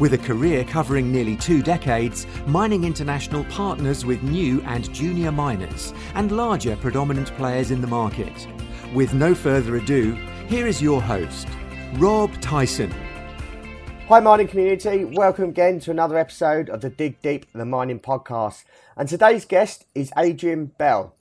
With a career covering nearly two decades, Mining International partners with new and junior miners and larger predominant players in the market. With no further ado, here is your host, Rob Tyson. Hi, mining community. Welcome again to another episode of the Dig Deep the Mining Podcast. And today's guest is Adrian Bell.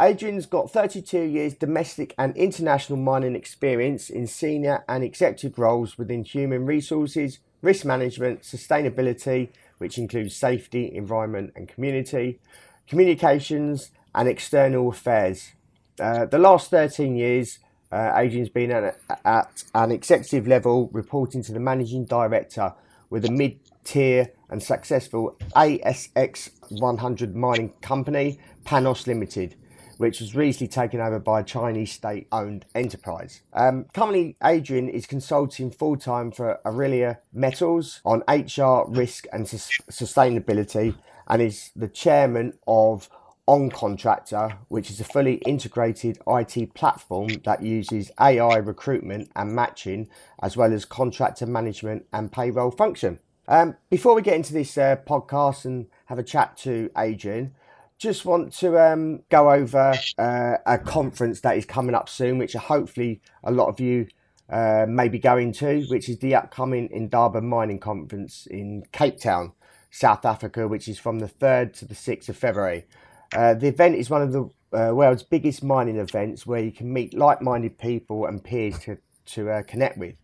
Adrian's got 32 years domestic and international mining experience in senior and executive roles within human resources, risk management, sustainability, which includes safety, environment, and community, communications, and external affairs. Uh, the last 13 years, uh, Adrian's been at, at an executive level, reporting to the managing director with a mid tier and successful ASX 100 mining company, PanAust Limited which was recently taken over by a Chinese state owned enterprise. Um, currently, Adrian is consulting full time for Aurelia Metals on HR, risk, and sustainability, and is the chairman of On Contractor, which is a fully integrated IT platform that uses AI recruitment and matching, as well as contractor management and payroll function. Um, before we get into this uh, podcast and have a chat to Adrian, just want to um, go over uh, a conference that is coming up soon, which hopefully a lot of you uh, may be going to, which is the upcoming Indaba Mining Conference in Cape Town, South Africa, which is from the 3rd to the 6th of February. Uh, the event is one of the uh, world's biggest mining events where you can meet like minded people and peers to, to uh, connect with.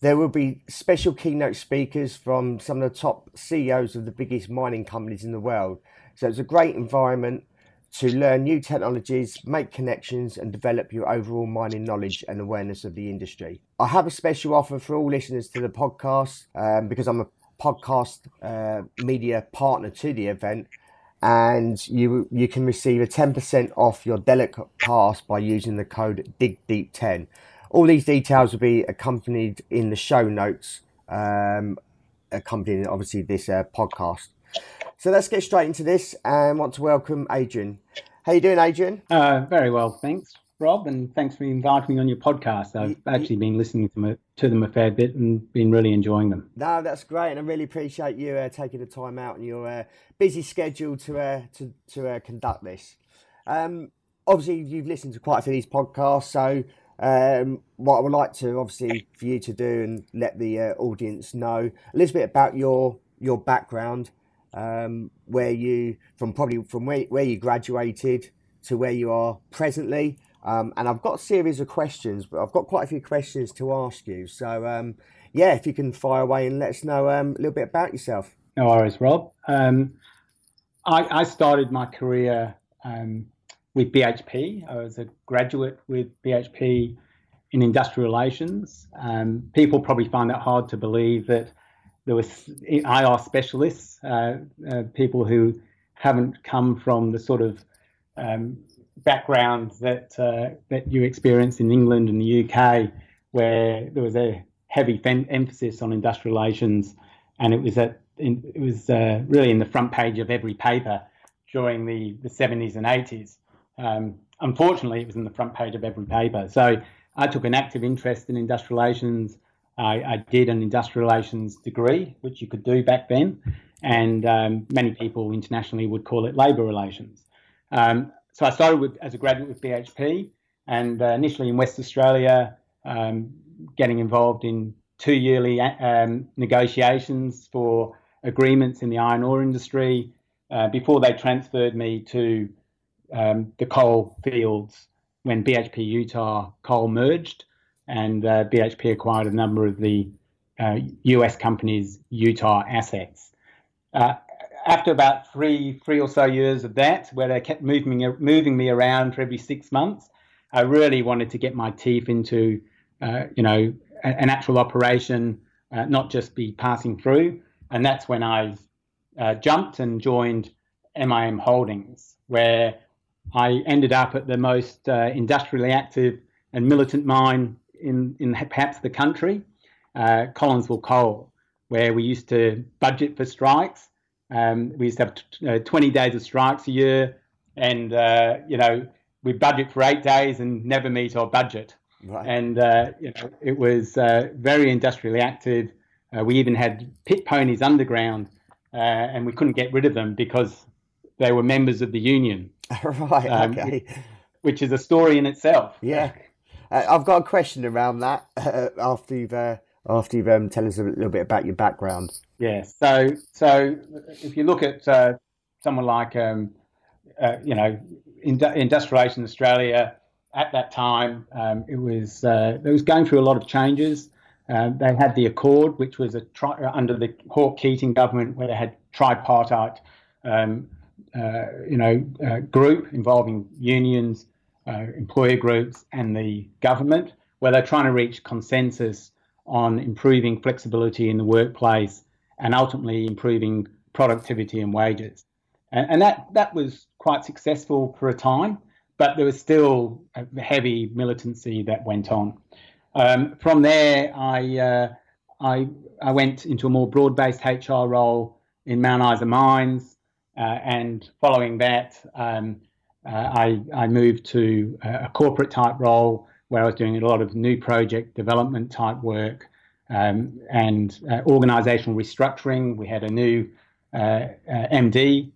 There will be special keynote speakers from some of the top CEOs of the biggest mining companies in the world so it's a great environment to learn new technologies, make connections, and develop your overall mining knowledge and awareness of the industry. I have a special offer for all listeners to the podcast um, because I'm a podcast uh, media partner to the event, and you you can receive a 10% off your delegate pass by using the code DIGDEEP10. All these details will be accompanied in the show notes, um, accompanying obviously this uh, podcast. So let's get straight into this and want to welcome Adrian. How you doing, Adrian? Uh, very well, thanks, Rob, and thanks for inviting me on your podcast. I've actually been listening to them, to them a fair bit and been really enjoying them. No, that's great, and I really appreciate you uh, taking the time out and your uh, busy schedule to uh, to to uh, conduct this. Um, obviously, you've listened to quite a few of these podcasts, so um, what I would like to obviously for you to do and let the uh, audience know a little bit about your your background um, where you from probably from where, where you graduated to where you are presently. Um, and I've got a series of questions, but I've got quite a few questions to ask you. So, um, yeah, if you can fire away and let us know um, a little bit about yourself. No worries, Rob. Um, I, I, started my career um, with BHP. I was a graduate with BHP in industrial relations. people probably find it hard to believe that there was IR specialists, uh, uh, people who haven't come from the sort of um, background that uh, that you experience in England and the UK, where there was a heavy emphasis on industrial relations, and it was at in, it was uh, really in the front page of every paper during the, the 70s and 80s. Um, unfortunately, it was in the front page of every paper. So I took an active interest in industrial relations I, I, did an industrial relations degree, which you could do back then, and um, many people internationally would call it labour relations. Um, so I started with, as a graduate with BHP, and uh, initially in West Australia, um, getting involved in two yearly um, negotiations for agreements in the iron ore industry uh, before they transferred me to um, the coal fields when BHP Utah coal merged and uh, BHP acquired a number of the uh, US companies' Utah assets. Uh, after about three, three or so years of that, where they kept moving me, moving me around for every six months, I really wanted to get my teeth into, uh, you know, an actual operation, uh, not just be passing through. And that's when I uh, jumped and joined MIM Holdings, where I ended up at the most industrially active and militant mine in, in perhaps the country, uh, Collinsville Coal, where we used to budget for strikes. Um, we used to have t- uh, 20 days of strikes a year, and uh, you know we budget for eight days and never meet our budget. Right. And uh, you know it was uh, very industrially active. we even had pit ponies underground, and we couldn't get rid of them because they were members of the union. right. Um, okay. Which is a story in itself. Yeah. Uh, I've got a question around that uh, after you've uh, after you've um, tell us a little bit about your background. Yeah. So so if you look at uh, someone like um, uh, you know industrialization Australia at that time, um, it was uh, it was going through a lot of changes. they had the Accord, which was a tri- under the Hawke Keating government, where they had tripartite um, you know, group involving unions, uh, employer groups, and the government, where they're trying to reach consensus on improving flexibility in the workplace and ultimately improving productivity and wages. And, and that that was quite successful for a time, but there was still a heavy militancy that went on. Um, from there, I, uh, I, I went into a more broad-based HR role in Mount Isa Mines, uh, and following that, um, I, I, moved to a corporate type role where I was doing a lot of new project development type work um, and uh, organizational restructuring. We had a new MD,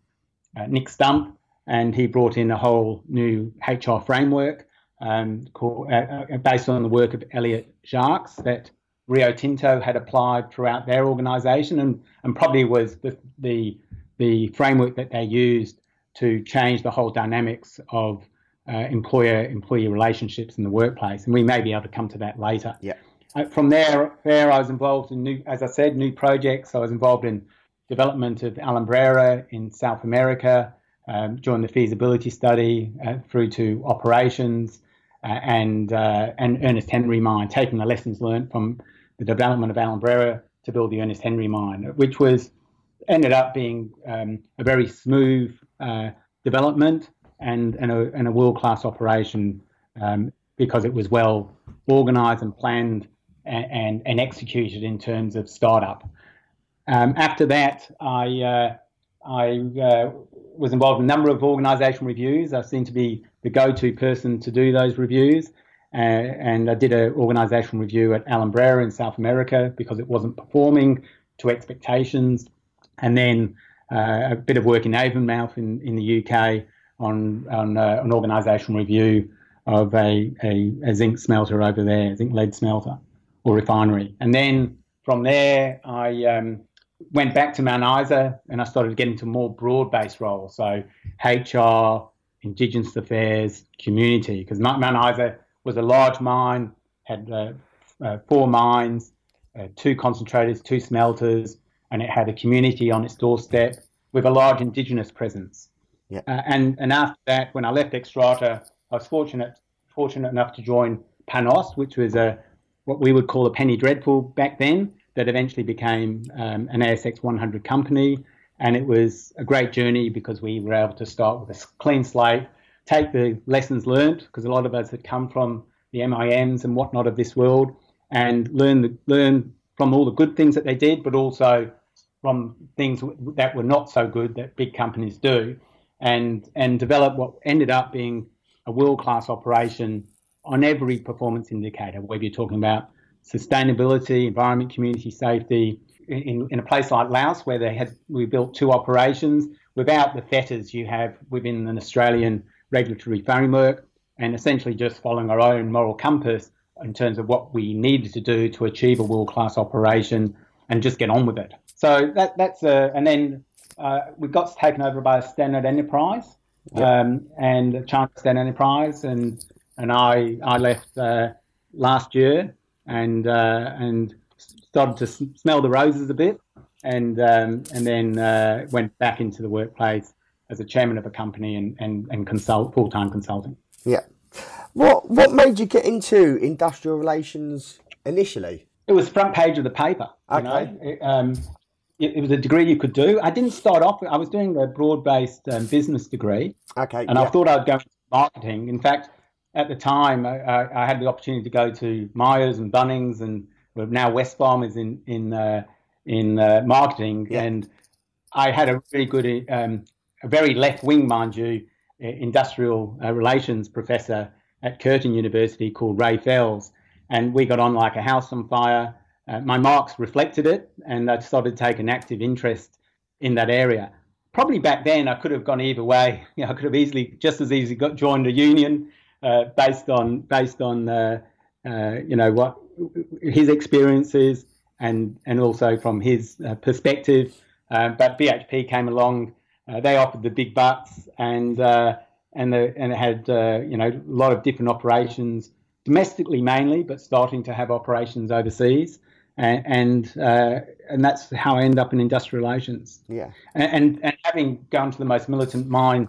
Nick Stump, and he brought in a whole new HR framework um, called, uh, based on the work of Elliott Jaques that Rio Tinto had applied throughout their organisation, and, and probably was the, the the framework that they used to change the whole dynamics of uh, employer employee relationships in the workplace. And we may be able to come to that later. Yeah. Uh, from there, there, I was involved in new, as I said, new projects. I was involved in development of Alumbrera in South America, um, the feasibility study uh, through to operations, uh, and uh, and Ernest Henry mine, taking the lessons learned from the development of Alumbrera to build the Ernest Henry mine, which was ended up being um, a very smooth uh, development and, and a, and a world class operation um, because it was well organized and planned and, and, and, executed in terms of startup. Um, after that, I, uh, I uh, was involved in a number of organization reviews. I seemed to be the go to person to do those reviews. Uh, and I did an organizational review at Alumbrera in South America because it wasn't performing to expectations and then uh, a bit of work in Avonmouth in, in the UK on, on uh, an organisational review of a, a, a, zinc smelter over there, zinc lead smelter or refinery. And then from there, I um, went back to Mount Isa and I started getting into more broad based roles. So HR, Indigenous affairs, community, because Mount Isa was a large mine, had uh, uh, four mines, uh, two concentrators, two smelters, and it had a community on its doorstep with a large indigenous presence. Yeah. Uh, and and after that, when I left Xstrata, I was fortunate fortunate enough to join PanAust, which was a what we would call a penny dreadful back then, that eventually became um, an ASX 100 company. And it was a great journey because we were able to start with a clean slate, take the lessons learned, because a lot of us had come from the MIMs and whatnot of this world, and learn the, learn from all the good things that they did, but also from things that were not so good that big companies do, and and develop what ended up being a world class operation on every performance indicator. Whether you're talking about sustainability, environment, community safety, in, in a place like Laos where they had we built two operations without the fetters you have within an Australian regulatory framework, and essentially just following our own moral compass in terms of what we needed to do to achieve a world class operation and just get on with it. So that that's a, and then uh, we got taken over by Standard Enterprise um, and China Standard Enterprise, and and I I left uh, last year and uh, and started to smell the roses a bit, and um, and then uh, went back into the workplace as a chairman of a company and and, and consult full time consulting. Yeah. What what made you get into industrial relations initially? It was front page of the paper. Okay. You know? it, um, it, was a degree you could do. I didn't start off. I was doing a broad-based um, business degree. Okay. And yeah. I thought I'd go into marketing. In fact, at the time, I, I, had the opportunity to go to Myers and Bunnings, and now Wesfarmers in in uh, in uh, marketing, yeah. and I had a really good, um, a very left wing, mind you, industrial uh, relations professor at Curtin University called Ray Fells, and we got on like a house on fire. Uh, my marks reflected it, and I started to take an active interest in that area. Probably back then, I could have gone either way. You know, I could have easily, just as easily, got joined a union uh, based on based on uh, uh you know what his experiences and and also from his uh, perspective. Uh, but BHP came along. They offered the big bucks, and and the, and it had you know a lot of different operations domestically mainly, but starting to have operations overseas and and, uh, and that's how I end up in industrial relations. Yeah, and, and, and having gone to the most militant mine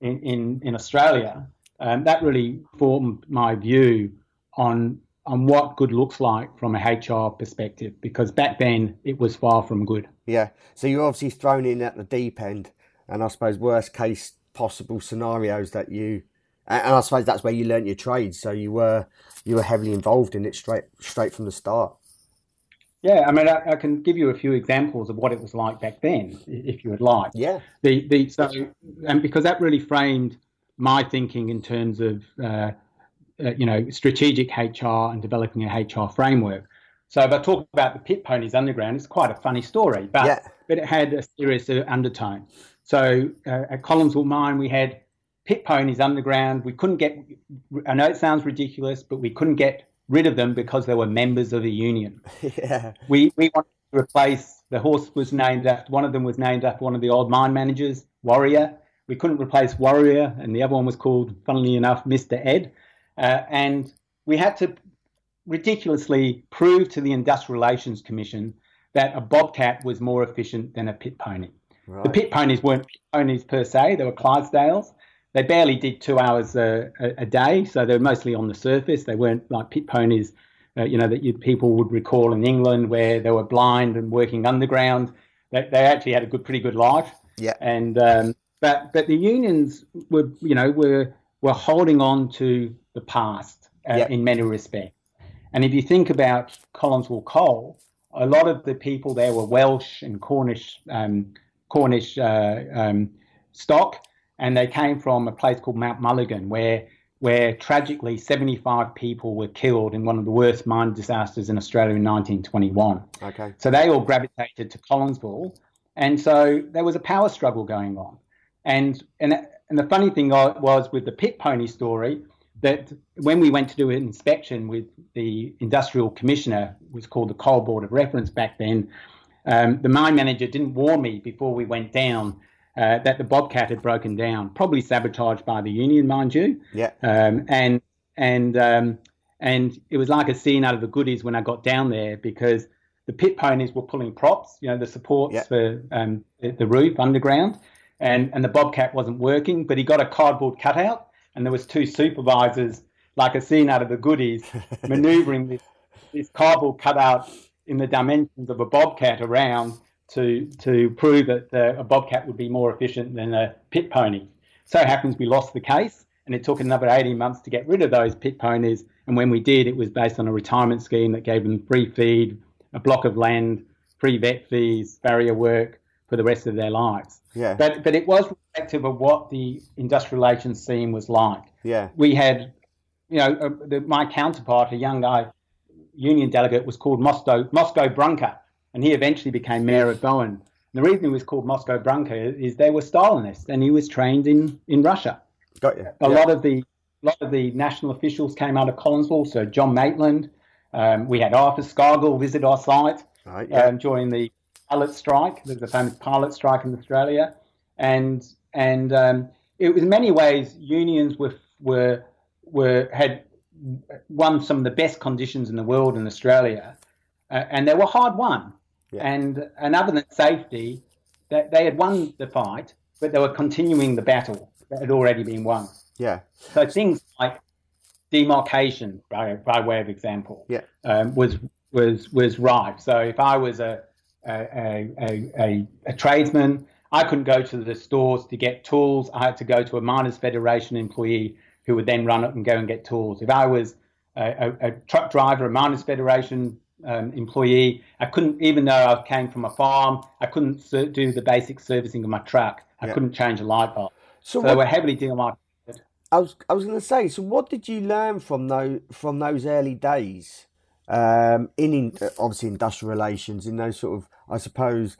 in in, in Australia, um, that really formed my view on on what good looks like from a HR perspective. Because back then it was far from good. Yeah, so you're obviously thrown in at the deep end, and I suppose worst case possible scenarios that you and I suppose that's where you learnt your trade. So you were you were heavily involved in it straight straight from the start. Yeah, I mean, I, I, can give you a few examples of what it was like back then, if you would like. Yeah. The the so and because that really framed my thinking in terms of uh, uh, you know strategic HR and developing a HR framework. So if I talk about the pit ponies underground, it's quite a funny story, but yeah. but it had a serious undertone. So uh, at Collinsville Mine, we had pit ponies underground. We couldn't get. I know it sounds ridiculous, but we couldn't get rid of them because they were members of the union. yeah. We we wanted to replace the horse was named after one of them was named after one of the old mine managers, Warrior. We couldn't replace Warrior, and the other one was called, funnily enough, Mr. Ed. Uh, and we had to ridiculously prove to the Industrial Relations Commission that a bobcat was more efficient than a pit pony. Right. The pit ponies weren't ponies per se; they were Clydesdales, they barely did two hours a, a, a, day, so they were mostly on the surface. They weren't like pit ponies, uh, you know, that you, people would recall in England where they were blind and working underground. They, they actually had a good, pretty good life. Yeah. And um, but but the unions were, you know, were were holding on to the past uh, in many respects. And if you think about Collinsville Coal, a lot of the people there were Welsh and Cornish um, Cornish uh, um, stock and they came from a place called Mount Mulligan, where where tragically 75 people were killed in one of the worst mine disasters in Australia in 1921. Okay. So they all gravitated to Collinsville, and so there was a power struggle going on. And and and the funny thing was with the pit pony story that when we went to do an inspection with the industrial commissioner, was called the Coal Board of Reference back then, um, the mine manager didn't warn me before we went down uh, that the Bobcat had broken down, probably sabotaged by the Union, mind you. Yeah. Um, and and um, and it was like a scene out of the goodies when I got down there because the pit ponies were pulling props, you know, the supports yeah. for um, the, the, roof underground, and and the Bobcat wasn't working, but he got a cardboard cutout, and there was two supervisors, like a scene out of the goodies, manoeuvring this this cardboard cutout in the dimensions of a Bobcat around to to prove that uh, a bobcat would be more efficient than a pit pony. So happens we lost the case, and it took another 18 months to get rid of those pit ponies. And when we did, it was based on a retirement scheme that gave them free feed, a block of land, free vet fees, barrier work for the rest of their lives. Yeah. But but it was reflective of what the industrial relations scene was like. Yeah. We had, you know, uh, the, my counterpart, a young guy, union delegate, was called Moscow Moscow Brunker and he eventually became mayor of Bowen. And the reason he was called Moscow Brunker is they were Stalinists, and he was trained in, in Russia. Got you. A yeah. lot of the a lot of the national officials came out of Collinsville. So John Maitland, um, we had Arthur Scargill visit our site right, yeah. um, during the pilot strike. There was a famous pilot strike in Australia, and and um, it was in many ways unions were were were had won some of the best conditions in the world in Australia, uh, and they were hard won. Yeah. And, and other than safety, they, they had won the fight, but they were continuing the battle that had already been won. Yeah. So things like demarcation, by, by way of example, yeah. um, was was was rife. So if I was a a, a, a, a tradesman. I couldn't go to the stores to get tools. I had to go to a miners federation employee who would then run up and go and get tools. If I was a, a, a truck driver, a miners federation um, employee, I couldn't, even though I came from a farm, I couldn't do the basic servicing of my truck. I yeah. couldn't change a light bulb. So, so what, they were heavily demarcated. I was I was going to say. So what did you learn from those from those early days? Um, in, in obviously industrial relations, in those sort of I suppose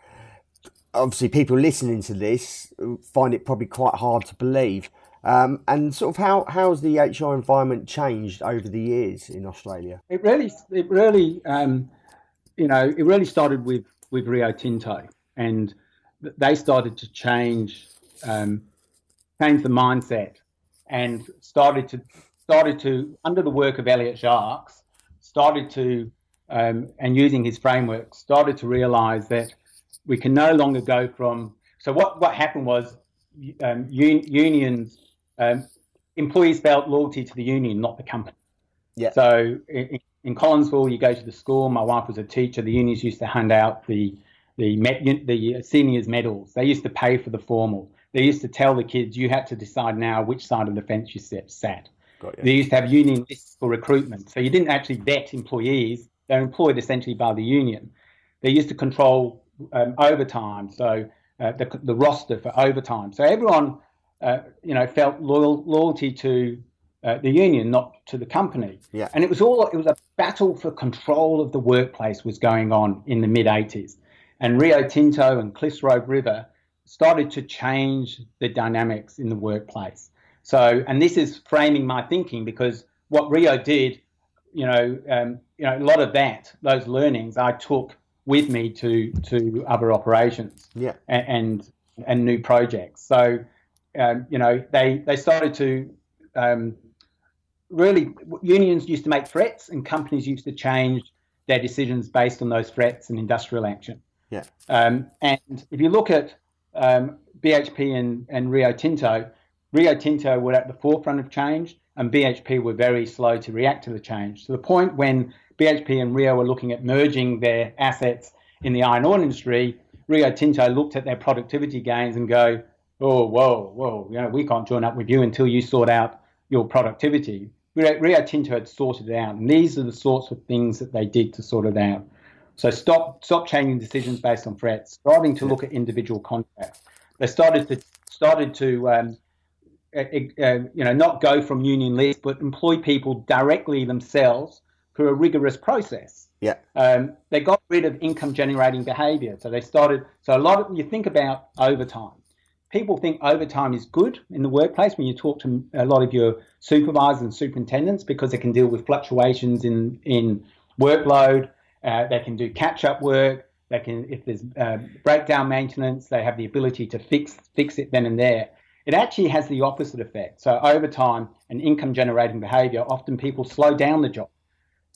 obviously people listening to this find it probably quite hard to believe. Um, and sort of how how's the HR environment changed over the years in Australia? It really, it really, um, you know, it really started with with Rio Tinto, and they started to change um, change the mindset, and started to started to under the work of Elliott Jaques, started to um, and using his framework, started to realise that we can no longer go from. So what what happened was um, un, unions um, employees felt loyalty to the union, not the company. Yeah. So in, in, Collinsville, you go to the school. My wife was a teacher. The unions used to hand out the the the seniors medals. They used to pay for the formal. They used to tell the kids you had to decide now which side of the fence you set sat. They used to have union lists for recruitment, so you didn't actually vet employees. They're employed essentially by the union. They used to control um, overtime, so uh, the, the roster for overtime. So everyone, uh, you know, felt loyal, loyalty to uh, the union, not to the company. Yeah. And it was all it was a battle for control of the workplace was going on in the mid 80s, and Rio Tinto and Cliffs River started to change the dynamics in the workplace. So, and this is framing my thinking because what Rio did, you know, um, you know, a lot of that, those learnings, I took with me to to other operations yeah. and, and, and new projects. So um, you know they they started to um, really unions used to make threats and companies used to change their decisions based on those threats and industrial action. Yeah. Um, and if you look at um, BHP and, and Rio Tinto, Rio Tinto were at the forefront of change, and BHP were very slow to react to the change. To the point when BHP and Rio were looking at merging their assets in the iron ore industry, Rio Tinto looked at their productivity gains and go, oh, whoa, whoa, you know, we can't join up with you until you sort out your productivity. Rio Tinto had sorted it out, and these are the sorts of things that they did to sort it out. So stop, stop changing decisions based on threats, starting to look at individual contracts. They started to started to um, uh, uh, you know not go from union lists, but employ people directly themselves through a rigorous process. Yeah. Um, they got rid of income generating behavior. So they started, so a lot of, you think about overtime. People think overtime is good in the workplace when you talk to a lot of your supervisors and superintendents because they can deal with fluctuations in, in workload. Uh, they can do catch up work. They can, if there's uh, breakdown maintenance, they have the ability to fix fix it then and there. It actually has the opposite effect. So overtime and income generating behavior, often people slow down the job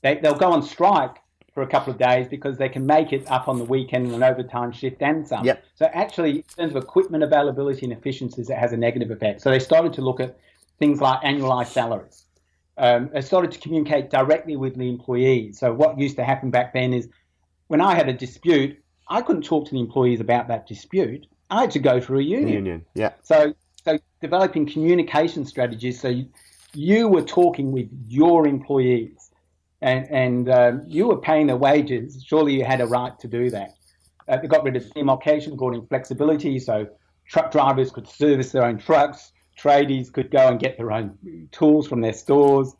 they, they'll go on strike for a couple of days because they can make it up on the weekend and an overtime shift and some. Yep. So actually, in terms of equipment availability and efficiencies, it has a negative effect. So they started to look at things like annualized salaries. Um, they started to communicate directly with the employees. So what used to happen back then is when I had a dispute, I couldn't talk to the employees about that dispute. I had to go through a union. Union, yeah. So so developing communication strategies so you, you were talking with your employees and, and um, you were paying their wages, surely you had a right to do that. Uh, they got rid of demarcation, brought in flexibility, so truck drivers could service their own trucks, tradies could go and get their own tools from their stores.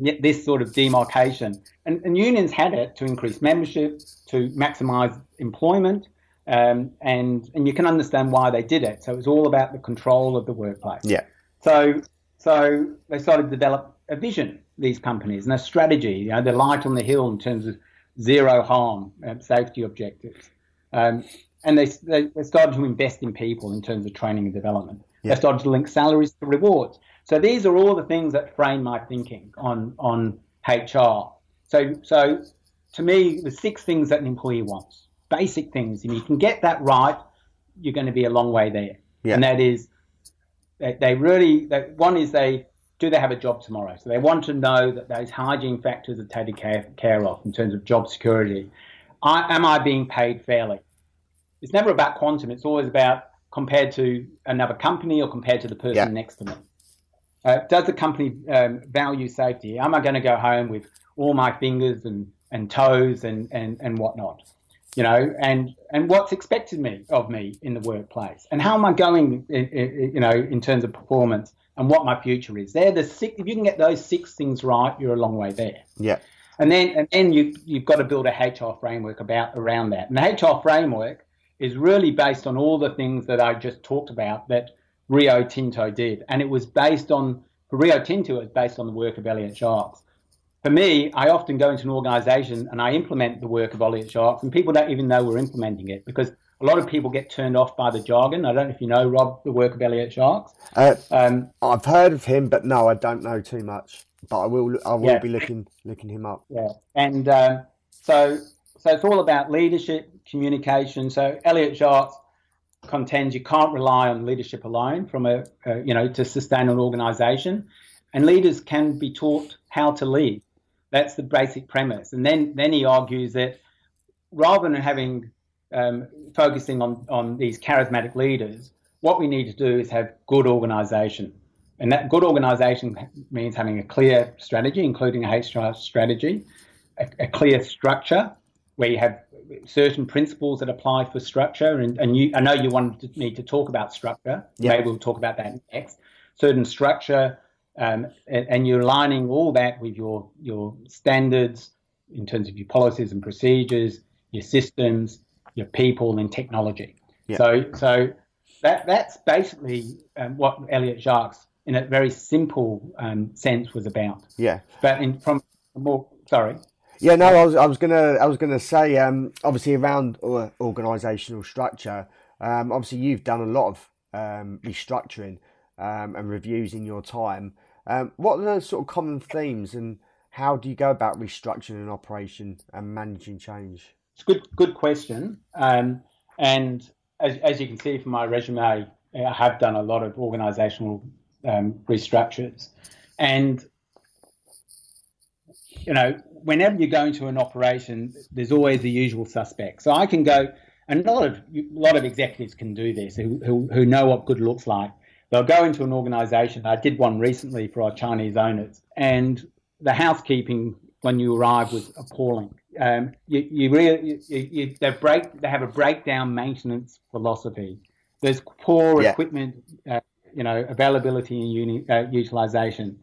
Yet this sort of demarcation, and, and unions had it to increase membership, to maximise employment, um, and and you can understand why they did it. So it was all about the control of the workplace. Yeah. So so they started to develop a vision these companies and a strategy. You know, the light on the hill in terms of zero harm uh, safety objectives. Um, and they, they, they, started to invest in people in terms of training and development. Yeah. They started to link salaries to rewards. So these are all the things that frame my thinking on on HR. So so to me, the six things that an employee wants, basic things, and you can get that right, you're going to be a long way there. Yeah. And that is, they, they really, they, one is they do they have a job tomorrow? So they want to know that those hygiene factors are taken care, care of in terms of job security. I, am I being paid fairly? It's never about quantum. It's always about compared to another company or compared to the person yeah. next to me. Uh, does the company um, value safety? Am I going to go home with all my fingers and, and toes and, and, and whatnot? You know, and, and what's expected me of me in the workplace, and how am I going, you know, in terms of performance, and what my future is. They're the six. If you can get those six things right, you're a long way there. Yeah. And then and then you you've got to build a HR framework about around that. And the HR framework is really based on all the things that I just talked about that Rio Tinto did. And it was based on, for Rio Tinto, it was based on the work of Elliott Jaques. For me, I often go into an organization and I implement the work of Elliott Jaques, and people don't even know we're implementing it because a lot of people get turned off by the jargon. I don't know if you know, Rob, the work of Elliott Jaques. Uh, um, I've heard of him, but no, I don't know too much. But I will, I will yeah. be looking looking him up. Yeah, and um, so so it's all about leadership, communication. So Elliott Jaques contends you can't rely on leadership alone from a, a you know to sustain an organisation, and leaders can be taught how to lead. That's the basic premise. And then then he argues that rather than having um, focusing on on these charismatic leaders, what we need to do is have good organisation. And that good organisation means having a clear strategy, including a HR strategy, a, a clear structure where you have certain principles that apply for structure, and, and you, I know you wanted me to talk about structure. Yeah. Maybe we'll talk about that next. Certain structure, um, and, and, you're aligning all that with your your standards in terms of your policies and procedures, your systems, your people, and technology. Yeah. So so that that's basically um, what Elliott Jaques, in a very simple um, sense, was about. Yeah. But in from more sorry. Yeah, no, I was, I was gonna, I was gonna say, um, obviously around organisational structure. Um, obviously, you've done a lot of um, restructuring um, and reviews in your time. Um, what are the sort of common themes, and how do you go about restructuring an operation and managing change? It's a good, good question. Um, and as, as you can see from my resume, I have done a lot of organisational restructures, and you know whenever you go into an operation, there's always the usual suspects. So I can go, and a lot of a lot of executives can do this who, who, who know what good looks like. They'll go into an organisation. I did one recently for our Chinese owners, and the housekeeping when you arrive was appalling. Um, you, you really you, you, they break they have a breakdown maintenance philosophy. There's poor yeah. equipment, uh, you know, availability and uni, uh, utilization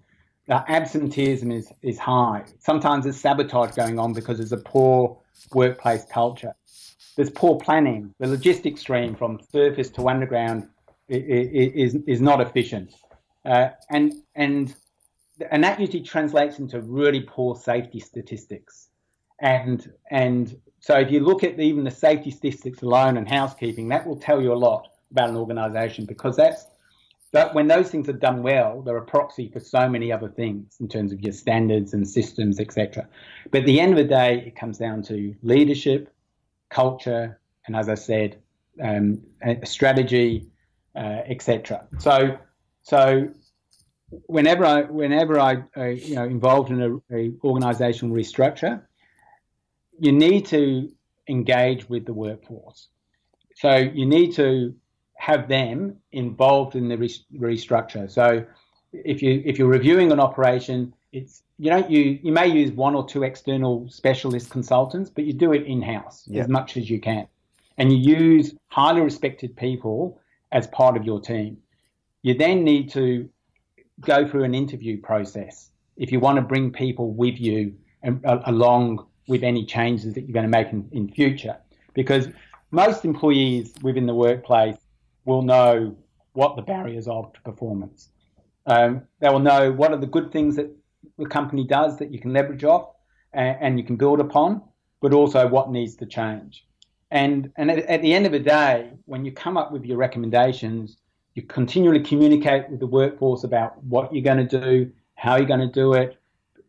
uh, absenteeism is, is high. Sometimes there's sabotage going on because there's a poor workplace culture. There's poor planning. The logistics stream from surface to underground is, is, is not efficient. Uh, and, and, and that usually translates into really poor safety statistics. And, and so if you look at even the safety statistics alone and housekeeping, that will tell you a lot about an organization because that's but when those things are done well, they're a proxy for so many other things in terms of your standards and systems, etc. But at the end of the day, it comes down to leadership, culture, and as I said, um, strategy, uh, etc. So, so whenever I whenever I, uh, you know involved in a, a organizational restructure, you need to engage with the workforce. So you need to have them involved in the restructure. So if you if you're reviewing an operation, it's you know you you may use one or two external specialist consultants, but you do it in house as much as you can, and you use highly respected people as part of your team. You then need to go through an interview process if you want to bring people with you and, uh, along with any changes that you're going to make in, in future, because most employees within the workplace will know what the barriers are to performance. Um, they will know what are the good things that the company does that you can leverage off and, and you can build upon, but also what needs to change. And, and at, at the end of the day, when you come up with your recommendations, you continually communicate with the workforce about what you're going to do, how you're going to do it,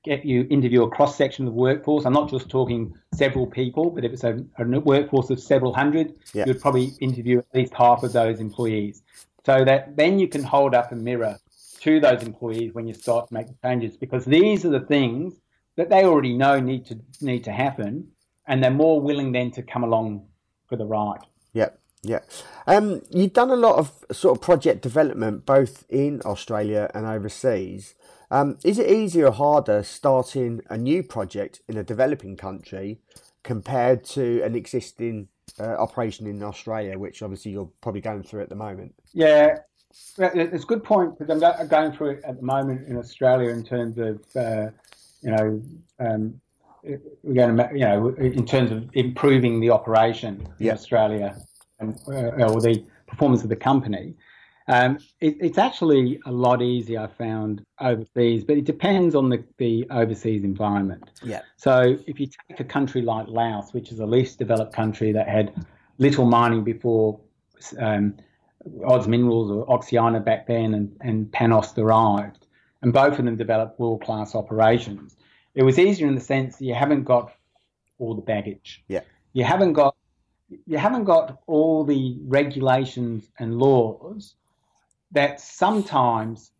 get you interview a cross section of the workforce. I'm not just talking several people, but if it's a, a workforce of several hundred, yeah. you'd probably interview at least half of those employees. So that then you can hold up a mirror to those employees when you start to make the changes, because these are the things that they already know need to need to happen, and they're more willing then to come along for the ride. Yeah, yeah. Um, you've done a lot of sort of project development both in Australia and overseas. Um, is it easier or harder starting a new project in a developing country compared to an existing uh, operation in Australia, which obviously you're probably going through at the moment? Yeah, it's a good point because I'm going through it at the moment in Australia in terms of, uh, you know, um, we're going to, you know, in terms of improving the operation in Australia and uh, or the performance of the company. Um, it, it's actually a lot easier, I found, overseas, but it depends on the, the overseas environment. Yeah. So if you take a country like Laos, which is the least developed country that had little mining before um, OZ Minerals or Oxiana back then and, and PanAust arrived, and both of them developed world class operations. It was easier in the sense that you haven't got all the baggage. Yeah. You haven't got you haven't got all the regulations and laws that sometimes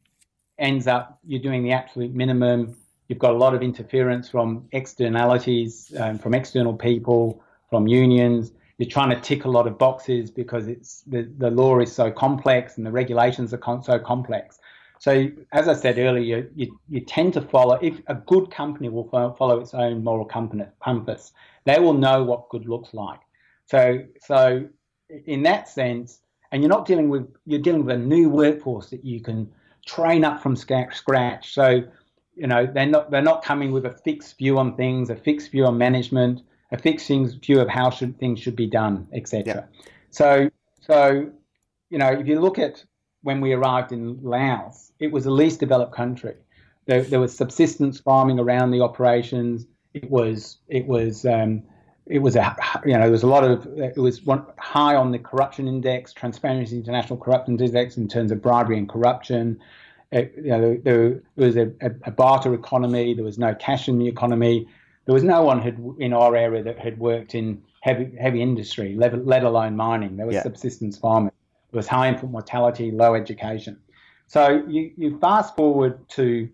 ends up you're doing the absolute minimum. You've got a lot of interference from externalities, um, from external people, from unions. You're trying to tick a lot of boxes because it's the, the law is so complex and the regulations are con- so complex. So, as I said earlier, you, you tend to follow, if a good company will follow its own moral compass, they will know what good looks like. So, so in that sense, and you're not dealing with you're dealing with a new workforce that you can train up from scratch. So, you know, they're not they're not coming with a fixed view on things, a fixed view on management, a fixed view of how should things should be done, etc. Yeah. So, so you know, if you look at when we arrived in Laos, it was the least developed country. There, there was subsistence farming around the operations. It was it was um, it was a you know there was a lot of it was one, high on the corruption index, Transparency International corruption index in terms of bribery and corruption. It, you know there, was a, a, barter economy. There was no cash in the economy. There was no one had, in our area that had worked in heavy heavy industry, let, let alone mining. There was yeah. subsistence farming. There was high infant mortality, low education. So you, you fast forward to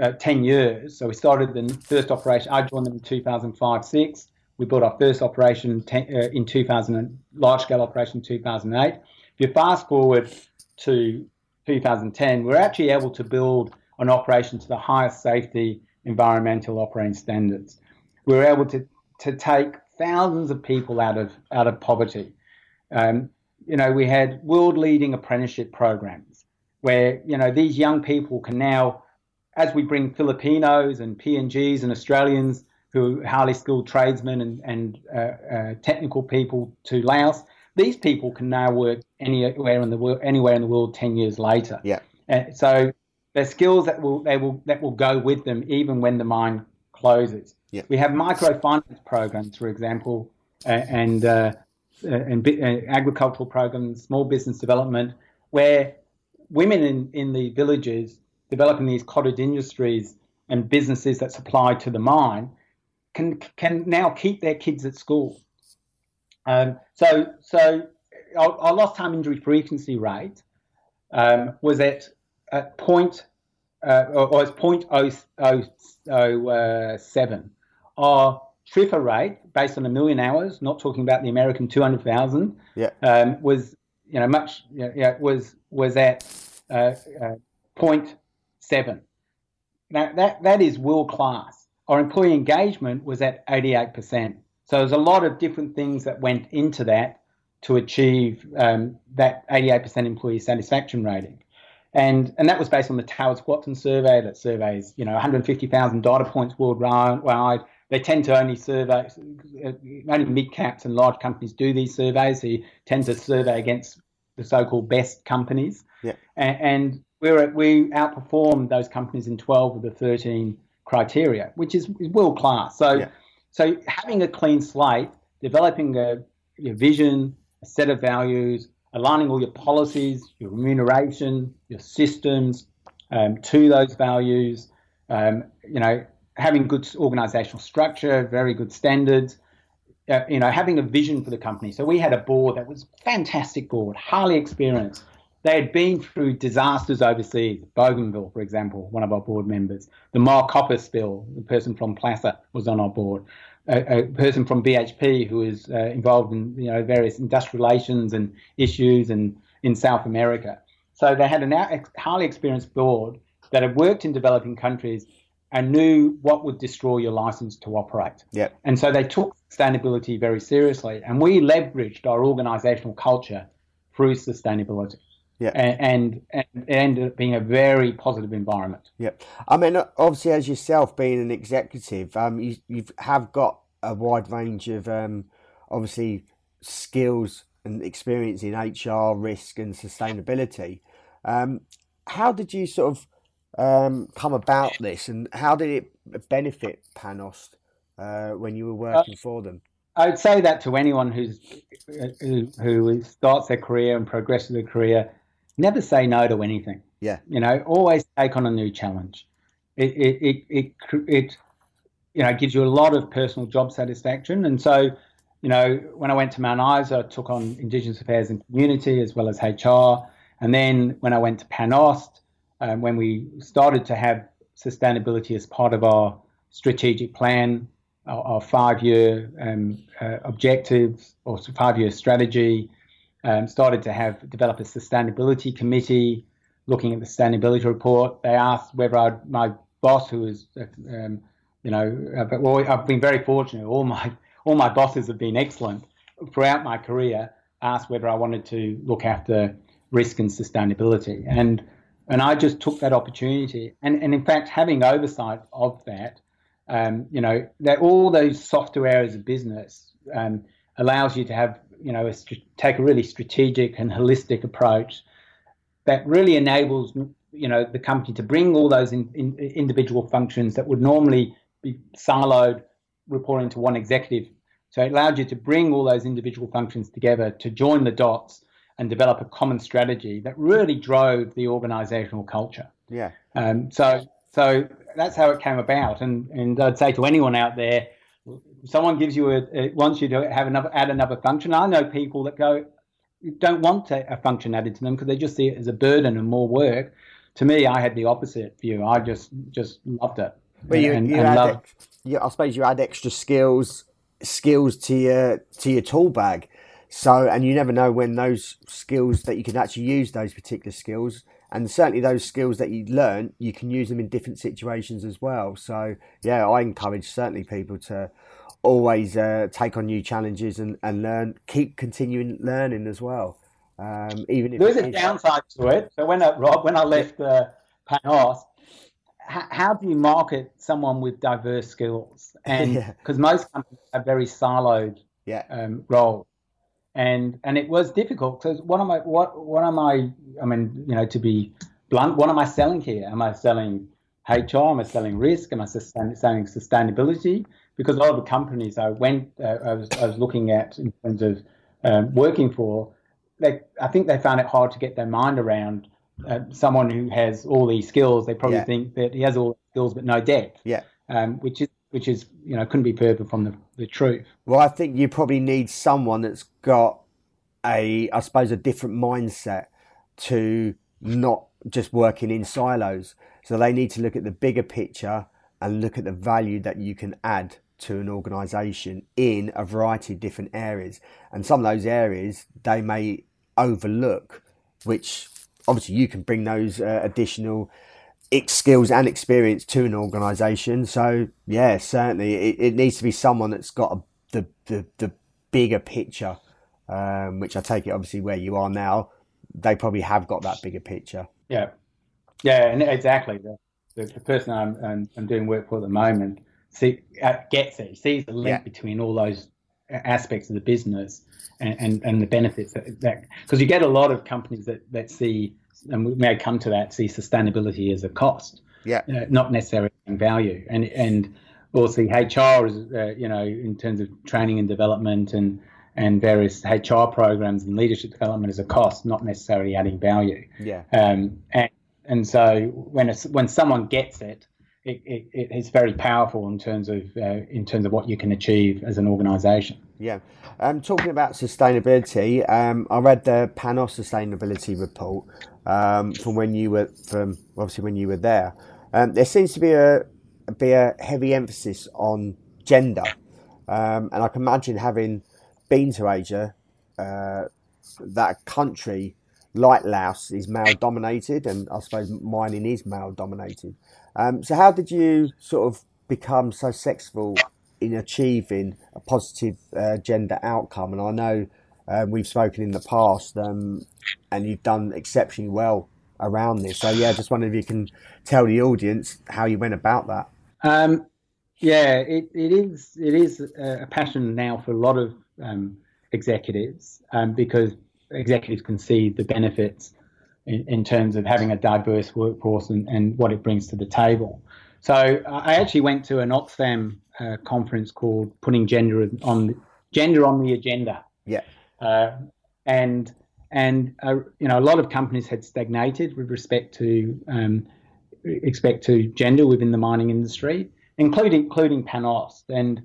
uh, 10 years. So we started the first operation. I joined them in 2005 6 we built our first operation ten, uh, in 2000, large scale operation in 2008. If you fast forward to 2010, we're actually able to build an operation to the highest safety environmental operating standards. We were able to, to take thousands of people out of out of poverty. Um, you know, we had world leading apprenticeship programs where you know these young people can now, as we bring Filipinos and PNGs and Australians who are highly skilled tradesmen and, and uh, uh, technical people to Laos. These people can now work anywhere in the world, anywhere in the world, ten years later. Yeah. And so they're skills that will they will that will go with them even when the mine closes. Yeah. We have microfinance programs, for example, and uh, and uh, agricultural programs, small business development, where women in, in the villages developing these cottage industries and businesses that supply to the mine can can now keep their kids at school. Um, so so our, our, lost time injury frequency rate um, was at at point uh, or, or point oh oh oh uh, seven. Our TRIFR rate, based on a million hours, not talking about the American two hundred thousand, yeah. um, was you know much you know, was was at uh, uh, point seven. Now that that is world class our employee engagement was at 88%. So there's a lot of different things that went into that to achieve um, that 88% employee satisfaction rating. And, and that was based on the Towers Watson survey that surveys, you know, 150,000 data points worldwide. They tend to only survey, only mid caps and large companies do these surveys. So you tend to survey against the so-called best companies. Yeah. And, and we were, we outperformed those companies in 12 of the 13 criteria, which is, world class. So, yeah. so having a clean slate, developing a your vision, a set of values, aligning all your policies, your remuneration, your systems um, to those values. Um, you know, having good organizational structure, very good standards. Uh, you know, having a vision for the company. So we had a board that was fantastic board, highly experienced. They had been through disasters overseas. Bougainville, for example, one of our board members. The Marcopper spill, the person from Placer was on our board. A, a person from BHP who is uh, involved in you know various industrial relations and issues and in South America. So they had a highly experienced board that had worked in developing countries and knew what would destroy your license to operate. Yep. And so they took sustainability very seriously. And we leveraged our organizational culture through sustainability. Yeah. And, and, and it ended up being a very positive environment. Yep. I mean, obviously, as yourself being an executive, um, you you have got a wide range of um, obviously skills and experience in HR, risk, and sustainability. Um, how did you sort of um, come about this, and how did it benefit PanAust uh, when you were working uh, for them? I would say that to anyone who's who, who starts their career and progresses their career, never say no to anything. Yeah, you know, always take on a new challenge. It it it it, it you know gives you a lot of personal job satisfaction, and so you know when I went to Mount Isa, I took on Indigenous Affairs and Community as well as HR, and then when I went to PanAust um, when we started to have sustainability as part of our strategic plan, our, our five-year um, uh, objectives or five-year strategy, um, started to have develop a sustainability committee looking at the sustainability report. They asked whether I'd, my boss, who is, um, you know, uh, well, I've been very fortunate. All my all my bosses have been excellent throughout my career. Asked whether I wanted to look after risk and sustainability, and and I just took that opportunity. And, and in fact, having oversight of that, um, you know, that all those softer areas of business um, allows you to have, you know, a, take a really strategic and holistic approach that really enables, you know, the company to bring all those in, in, individual functions that would normally be siloed, reporting to one executive. So it allowed you to bring all those individual functions together to join the dots and develop a common strategy that really drove the organizational culture. Yeah. Um, so so that's how it came about. And and I'd say to anyone out there, someone gives you a, a wants you to have another add another function. I know people that go don't want to, a function added to them because they just see it as a burden and more work. To me, I had the opposite view. I just just loved it. Well, you, and, you and add, you, I suppose you add extra skills skills to your to your tool bag so, and you never know when those skills that you can actually use those particular skills, and certainly those skills that you learn, you can use them in different situations as well. So, yeah, I encourage certainly people to always uh, take on new challenges and, and learn, keep continuing learning as well. Um, even if there's a downside to it. So when I, Rob, when I left uh, PanAust, how, how do you market someone with diverse skills? And because yeah. most companies are very siloed yeah. um, roles and and it was difficult because what am I what what am I I mean you know to be blunt what am I selling here am I selling HR am I selling risk am I selling sustainability because a lot of the companies I went uh, I, was, I was looking at in terms of um, working for they I think they found it hard to get their mind around uh, someone who has all these skills they probably yeah. think that he has all the skills but no depth yeah um, which is which is you know couldn't be further from the, the truth. Well, I think you probably need someone that's got a, I suppose, a different mindset to not just working in silos. So they need to look at the bigger picture and look at the value that you can add to an organization in a variety of different areas. And some of those areas they may overlook, which obviously you can bring those uh, additional skills and experience to an organization. So yeah, certainly it, it needs to be someone that's got a, the, the, the bigger picture, um, which I take it obviously where you are now, they probably have got that bigger picture. Yeah. Yeah, exactly. The, the, the person I'm, I'm, I'm, doing work for at the moment see, uh, gets it, sees the link yeah. between all those aspects of the business and, and, and the benefits that, because you get a lot of companies that, that see and we may come to that, see sustainability as a cost, yeah, uh, not necessarily value. And and also HR is, uh, you know, in terms of training and development and and various HR programs and leadership development as a cost, not necessarily adding value. Yeah. Um, and and so when a, when someone gets it, it, it, it is very powerful in terms of uh, in terms of what you can achieve as an organisation. Yeah, um, talking about sustainability, um, I read the PanAust sustainability report um, from when you were from obviously when you were there. Um, there seems to be a be a heavy emphasis on gender, um, and I can imagine having been to Asia, uh, that country like Laos is male dominated, and I suppose mining is male dominated. Um, so, how did you sort of become so successful in achieving a positive uh, gender outcome? And I know uh, we've spoken in the past, um, and you've done exceptionally well around this. So, yeah, just wondering if you can tell the audience how you went about that. Um, yeah, it, it is it is a passion now for a lot of um, executives um, because executives can see the benefits in, in, terms of having a diverse workforce and, and what it brings to the table. So I actually went to an Oxfam uh, conference called "Putting Gender on Gender on the Agenda." Yeah, uh, and and uh, you know a lot of companies had stagnated with respect to um, respect to gender within the mining industry, including including PanAust. And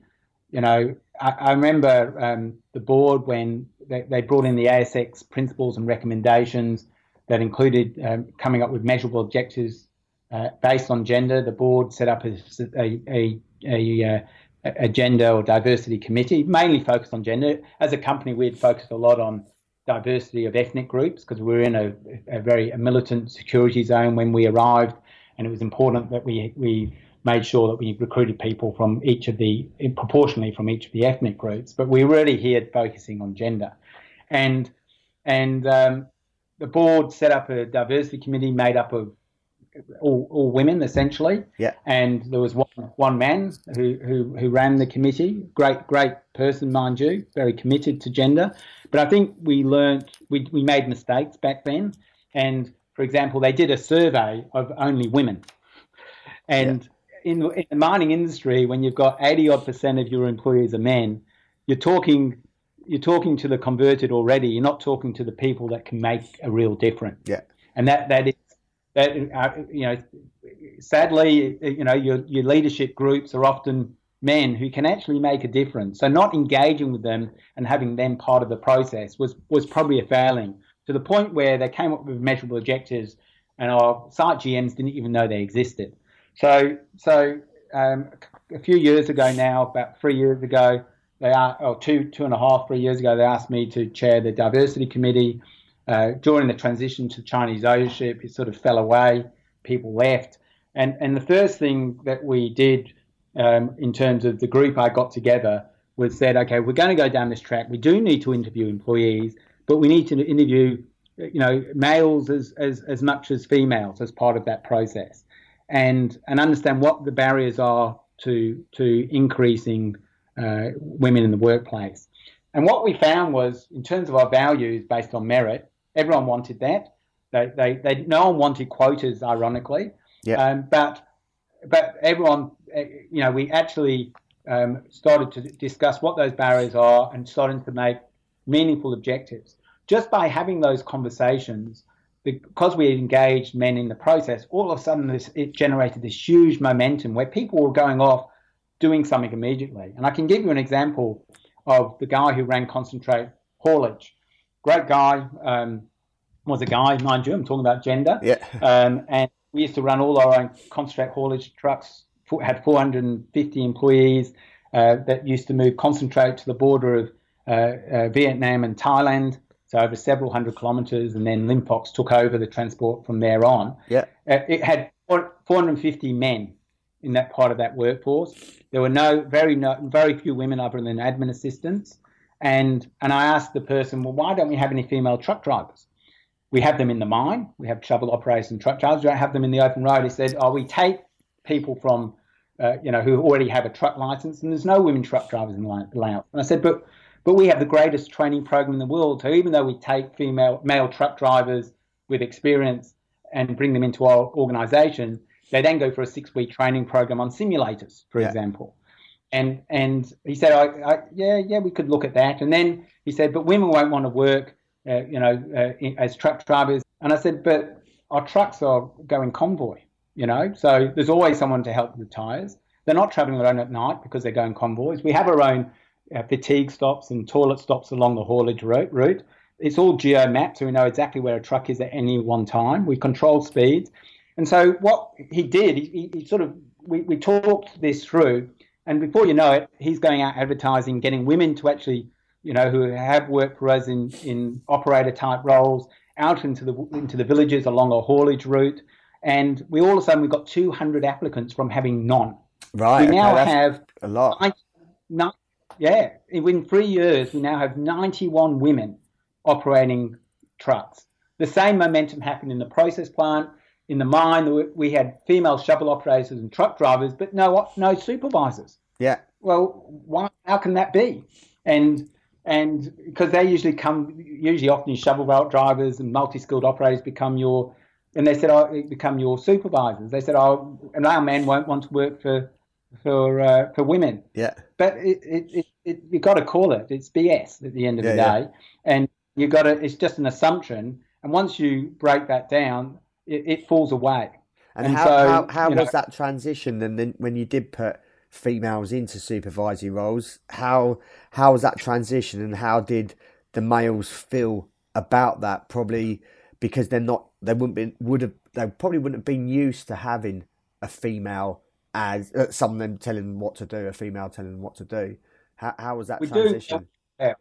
you know I, I remember um, the board when they, they, brought in the ASX principles and recommendations that included um, coming up with measurable objectives uh, based on gender. The board set up a, a, a, a, uh, a gender or diversity committee, mainly focused on gender. As a company, we'd focused a lot on diversity of ethnic groups because we were in a, a very militant security zone when we arrived, and it was important that we we made sure that we recruited people from each of the proportionally from each of the ethnic groups. But we really here focusing on gender, and and um, the board set up a diversity committee made up of all, all women essentially. Yeah. And there was one one man who, who who ran the committee. Great great person, mind you, very committed to gender. But I think we learned we we made mistakes back then. And for example, they did a survey of only women. And yeah. in, in the mining industry, when you've got 80 odd percent of your employees are men, you're talking you're talking to the converted already. You're not talking to the people that can make a real difference. Yeah. And that that is that uh, you know, sadly, you know, your your leadership groups are often men who can actually make a difference. So not engaging with them and having them part of the process was was probably a failing to the point where they came up with measurable objectives, and our site GMs didn't even know they existed. So so um, a few years ago now, about three years ago, they are or two two and a half three years ago, they asked me to chair the diversity committee uh, during the transition to Chinese ownership, it sort of fell away. People left, and and the first thing that we did um, in terms of the group I got together was said, okay, we're going to go down this track. We do need to interview employees, but we need to interview, you know, males as as as much as females as part of that process, and and understand what the barriers are to to increasing uh, women in the workplace. And what we found was, in terms of our values based on merit, Everyone wanted that. They, they, they, no one wanted quotas, ironically. Yeah. Um, but, but everyone, eh, you know, we actually um, started to discuss what those barriers are and starting to make meaningful objectives. Just by having those conversations, because we engaged men in the process, all of a sudden this, it generated this huge momentum where people were going off doing something immediately. And I can give you an example of the guy who ran concentrate haulage great guy. Um, was a guy, mind you. I'm talking about gender. Yeah. Um, and we used to run all our own concentrate haulage trucks. Had 450 employees uh, that used to move concentrate to the border of uh, uh, Vietnam and Thailand. So over several hundred kilometres, and then Limpox took over the transport from there on. Yeah. Uh, it had 450 men in that part of that workforce. There were no very no, very few women other than admin assistants. And and I asked the person, well, why don't we have any female truck drivers? We have them in the mine. We have shovel operators and truck drivers. We don't have them in the open road. He said, oh, we take people from, uh, you know, who already have a truck license, and there's no women truck drivers in Laos. And I said, but but we have the greatest training program in the world. So even though we take female male truck drivers with experience and bring them into our organisation, they then go for a six week training program on simulators, for yeah. example. And and he said, I, I, yeah, yeah, we could look at that. And then he said, but women won't want to work, uh, you know, uh, in, as truck drivers. And I said, but our trucks are going convoy. you know. So there's always someone to help with the tyres. They're not travelling alone at night because they're going convoys. We have our own uh, fatigue stops and toilet stops along the haulage route. It's all geo mapped, so we know exactly where a truck is at any one time. We control speeds. And so what he did, he, he sort of, we, we talked this through, and before you know it, he's going out advertising, getting women to actually, you know, who have worked for us in, in operator type roles, out into the into the villages along a haulage route, and we all of a sudden we got 200 applicants from having none. Right. We now have a lot. Nine, yeah, in three years we now have 91 women operating trucks. The same momentum happened in the process plant. In the mine, we had female shovel operators and truck drivers, but no no supervisors. Yeah. Well, why? How can that be? And and because they usually come, usually often shovel belt drivers and multi-skilled operators become your, and they said, oh, become your supervisors. They said, oh, and our men won't want to work for for uh, for women. Yeah. But it, it, it, it you got to call it. It's BS at the end of yeah, the day, yeah. and you got to. It's just an assumption, and once you break that down, it, it falls away. And, and how so, how, how was know, that transition? And then when you did put females into supervisory roles. How how was that transition, and how did the males feel about that? Probably because they're not they wouldn't be would have they probably wouldn't have been used to having a female as uh, some of them telling them what to do, a female telling them what to do. How how was that we transition? Do, yeah.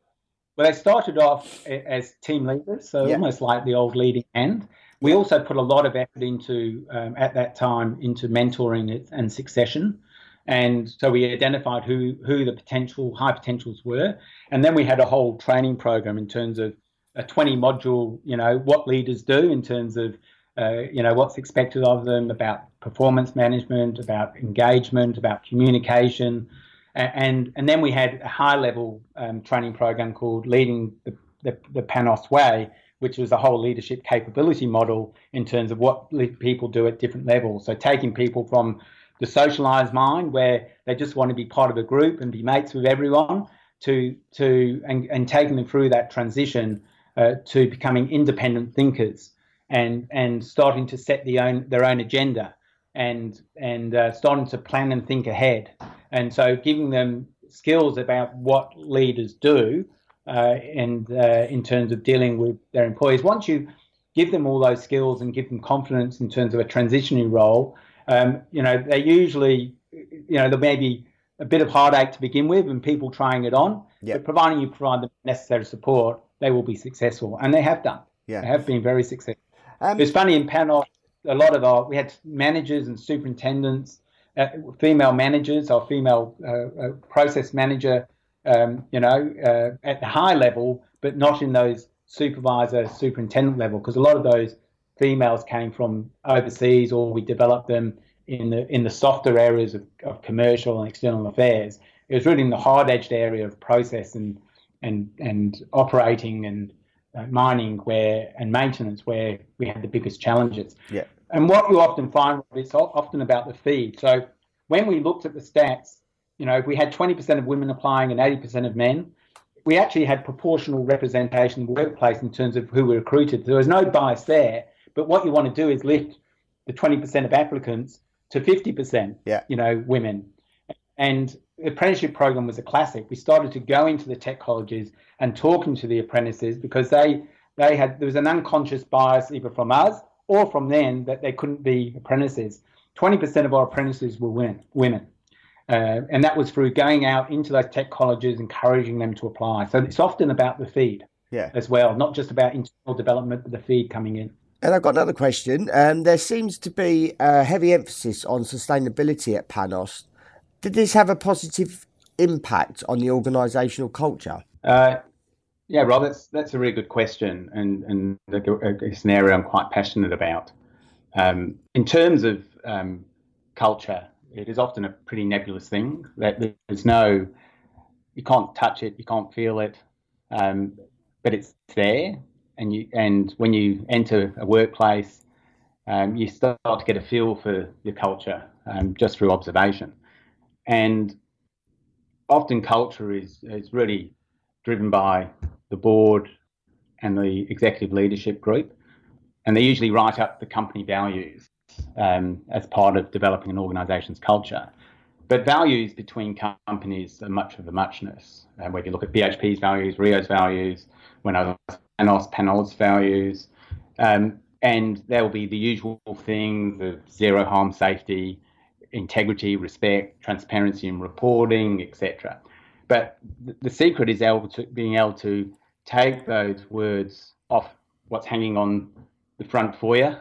Well, they started off as team leaders, so yeah. almost like the old leading hand. We also put a lot of effort into, um, at that time, into mentoring and succession. And so we identified who, who the potential high potentials were. And then we had a whole training program in terms of a 20 module, you know, what leaders do in terms of, uh, you know, what's expected of them about performance management, about engagement, about communication. And, and then we had a high level um, training program called Leading the, the, the PanAust Way, which was a whole leadership capability model in terms of what people do at different levels. So taking people from the socialized mind where they just want to be part of a group and be mates with everyone to to and, and taking them through that transition uh, to becoming independent thinkers and and starting to set the own their own agenda and and uh, starting to plan and think ahead and so giving them skills about what leaders do uh, and uh, in terms of dealing with their employees once you give them all those skills and give them confidence in terms of a transitionary role um, you know, they usually, you know, there may be a bit of heartache to begin with and people trying it on, yep. but providing you provide the necessary support, they will be successful. And they have done. Yeah. They have been very successful. Um, it's funny in PanAust, a lot of our, we had managers and superintendents, uh, female managers our female uh, uh, process manager, um, you know, uh, at the high level, but not in those supervisor, superintendent level, because a lot of those females came from overseas, or we developed them in the in the softer areas of, of commercial and external affairs. It was really in the hard edged area of process and and and operating and uh, mining where and maintenance where we had the biggest challenges. Yeah. And what you often find is often about the feed. So when we looked at the stats, you know, if we had 20% of women applying and 80% of men, we actually had proportional representation in the workplace in terms of who we recruited. There was no bias there. But what you want to do is lift the 20% of applicants to 50%, yeah. you know, women. And the apprenticeship program was a classic. We started to go into the tech colleges and talking to the apprentices because they they had there was an unconscious bias either from us or from them that they couldn't be apprentices. 20% of our apprentices were women. women. Uh, and that was through going out into those tech colleges, encouraging them to apply. So it's often about the feed yeah. as well, not just about internal development, but the feed coming in. And I've got another question. Um, there seems to be a heavy emphasis on sustainability at PanAust. Did this have a positive impact on the organisational culture? Uh, yeah, Rob, that's that's a really good question, and and it's an area I'm quite passionate about. Um, in terms of um, culture, it is often a pretty nebulous thing. That there's no, you can't touch it, you can't feel it, um, but it's there and you and when you enter a workplace, um, you start to get a feel for your culture um, just through observation, and often culture is is really driven by the board and the executive leadership group, and they usually write up the company values. Um, as part of developing an organisation's culture. But values between companies are much of a muchness. Uh, whether you look at BHP's values, Rio's values, when I was PanAust, PanAust values, um, and there will be the usual things of zero harm safety, integrity, respect, transparency in reporting, etc. But the secret is able to, being able to take those words off what's hanging on the front foyer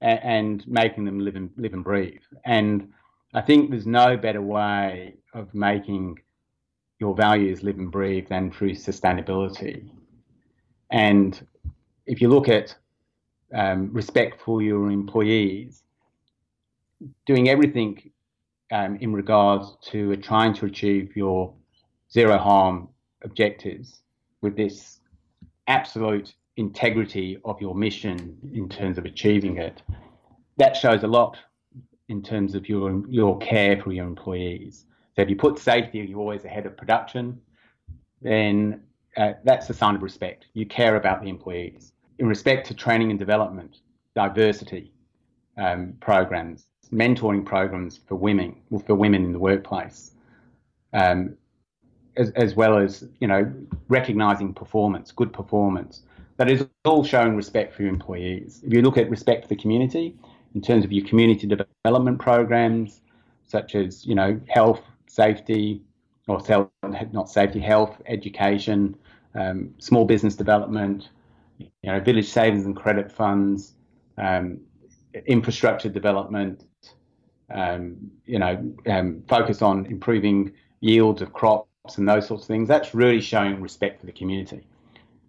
and, making them live and live and breathe. And I think there's no better way of making your values live and breathe than through sustainability. And if you look at um, respect for your employees, doing everything um, in regards to trying to achieve your zero harm objectives with this absolute integrity of your mission in terms of achieving it, that shows a lot in terms of your your care for your employees. So if you put safety you're always ahead of production, then uh, that's a sign of respect. You care about the employees. In respect to training and development, diversity um, programs, mentoring programs for women, for women in the workplace, um, as, as well as you know recognizing performance, good performance. That is all showing respect for your employees. If you look at respect for the community, in terms of your community development programs, such as you know health, safety, or not safety, health, education, um, small business development, you know, village savings and credit funds, um, infrastructure development, um, you know, um, focus on improving yields of crops and those sorts of things. That's really showing respect for the community.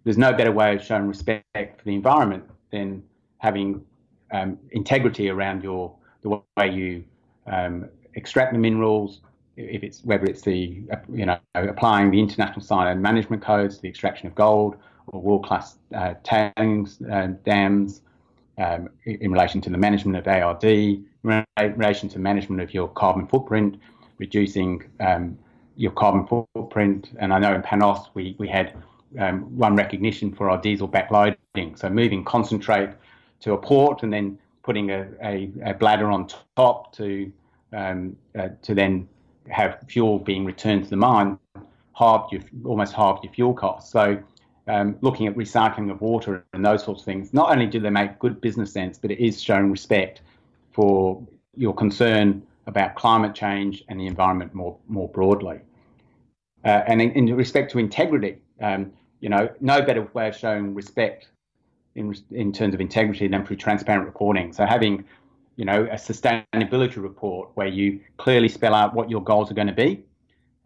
There's no better way of showing respect for the environment than having um, integrity around your the way you um, extract the minerals, if it's whether it's the you know applying the international cyanide management codes to the extraction of gold or world-class uh, tailings uh, dams, um, in relation to the management of ARD, in relation to management of your carbon footprint, reducing um, your carbon footprint. And I know in PanAust we we had um, one recognition for our diesel backloading, so moving concentrate to a port and then putting a, a, a bladder on top to um, uh, to then have fuel being returned to the mine, halved your almost halved your fuel costs. So um, looking at recycling of water and those sorts of things, not only do they make good business sense, but it is showing respect for your concern about climate change and the environment more more broadly. Uh, and in, in, respect to integrity, um, you know, no better way of showing respect in, in terms of integrity than through transparent reporting. So having, you know, a sustainability report where you clearly spell out what your goals are going to be.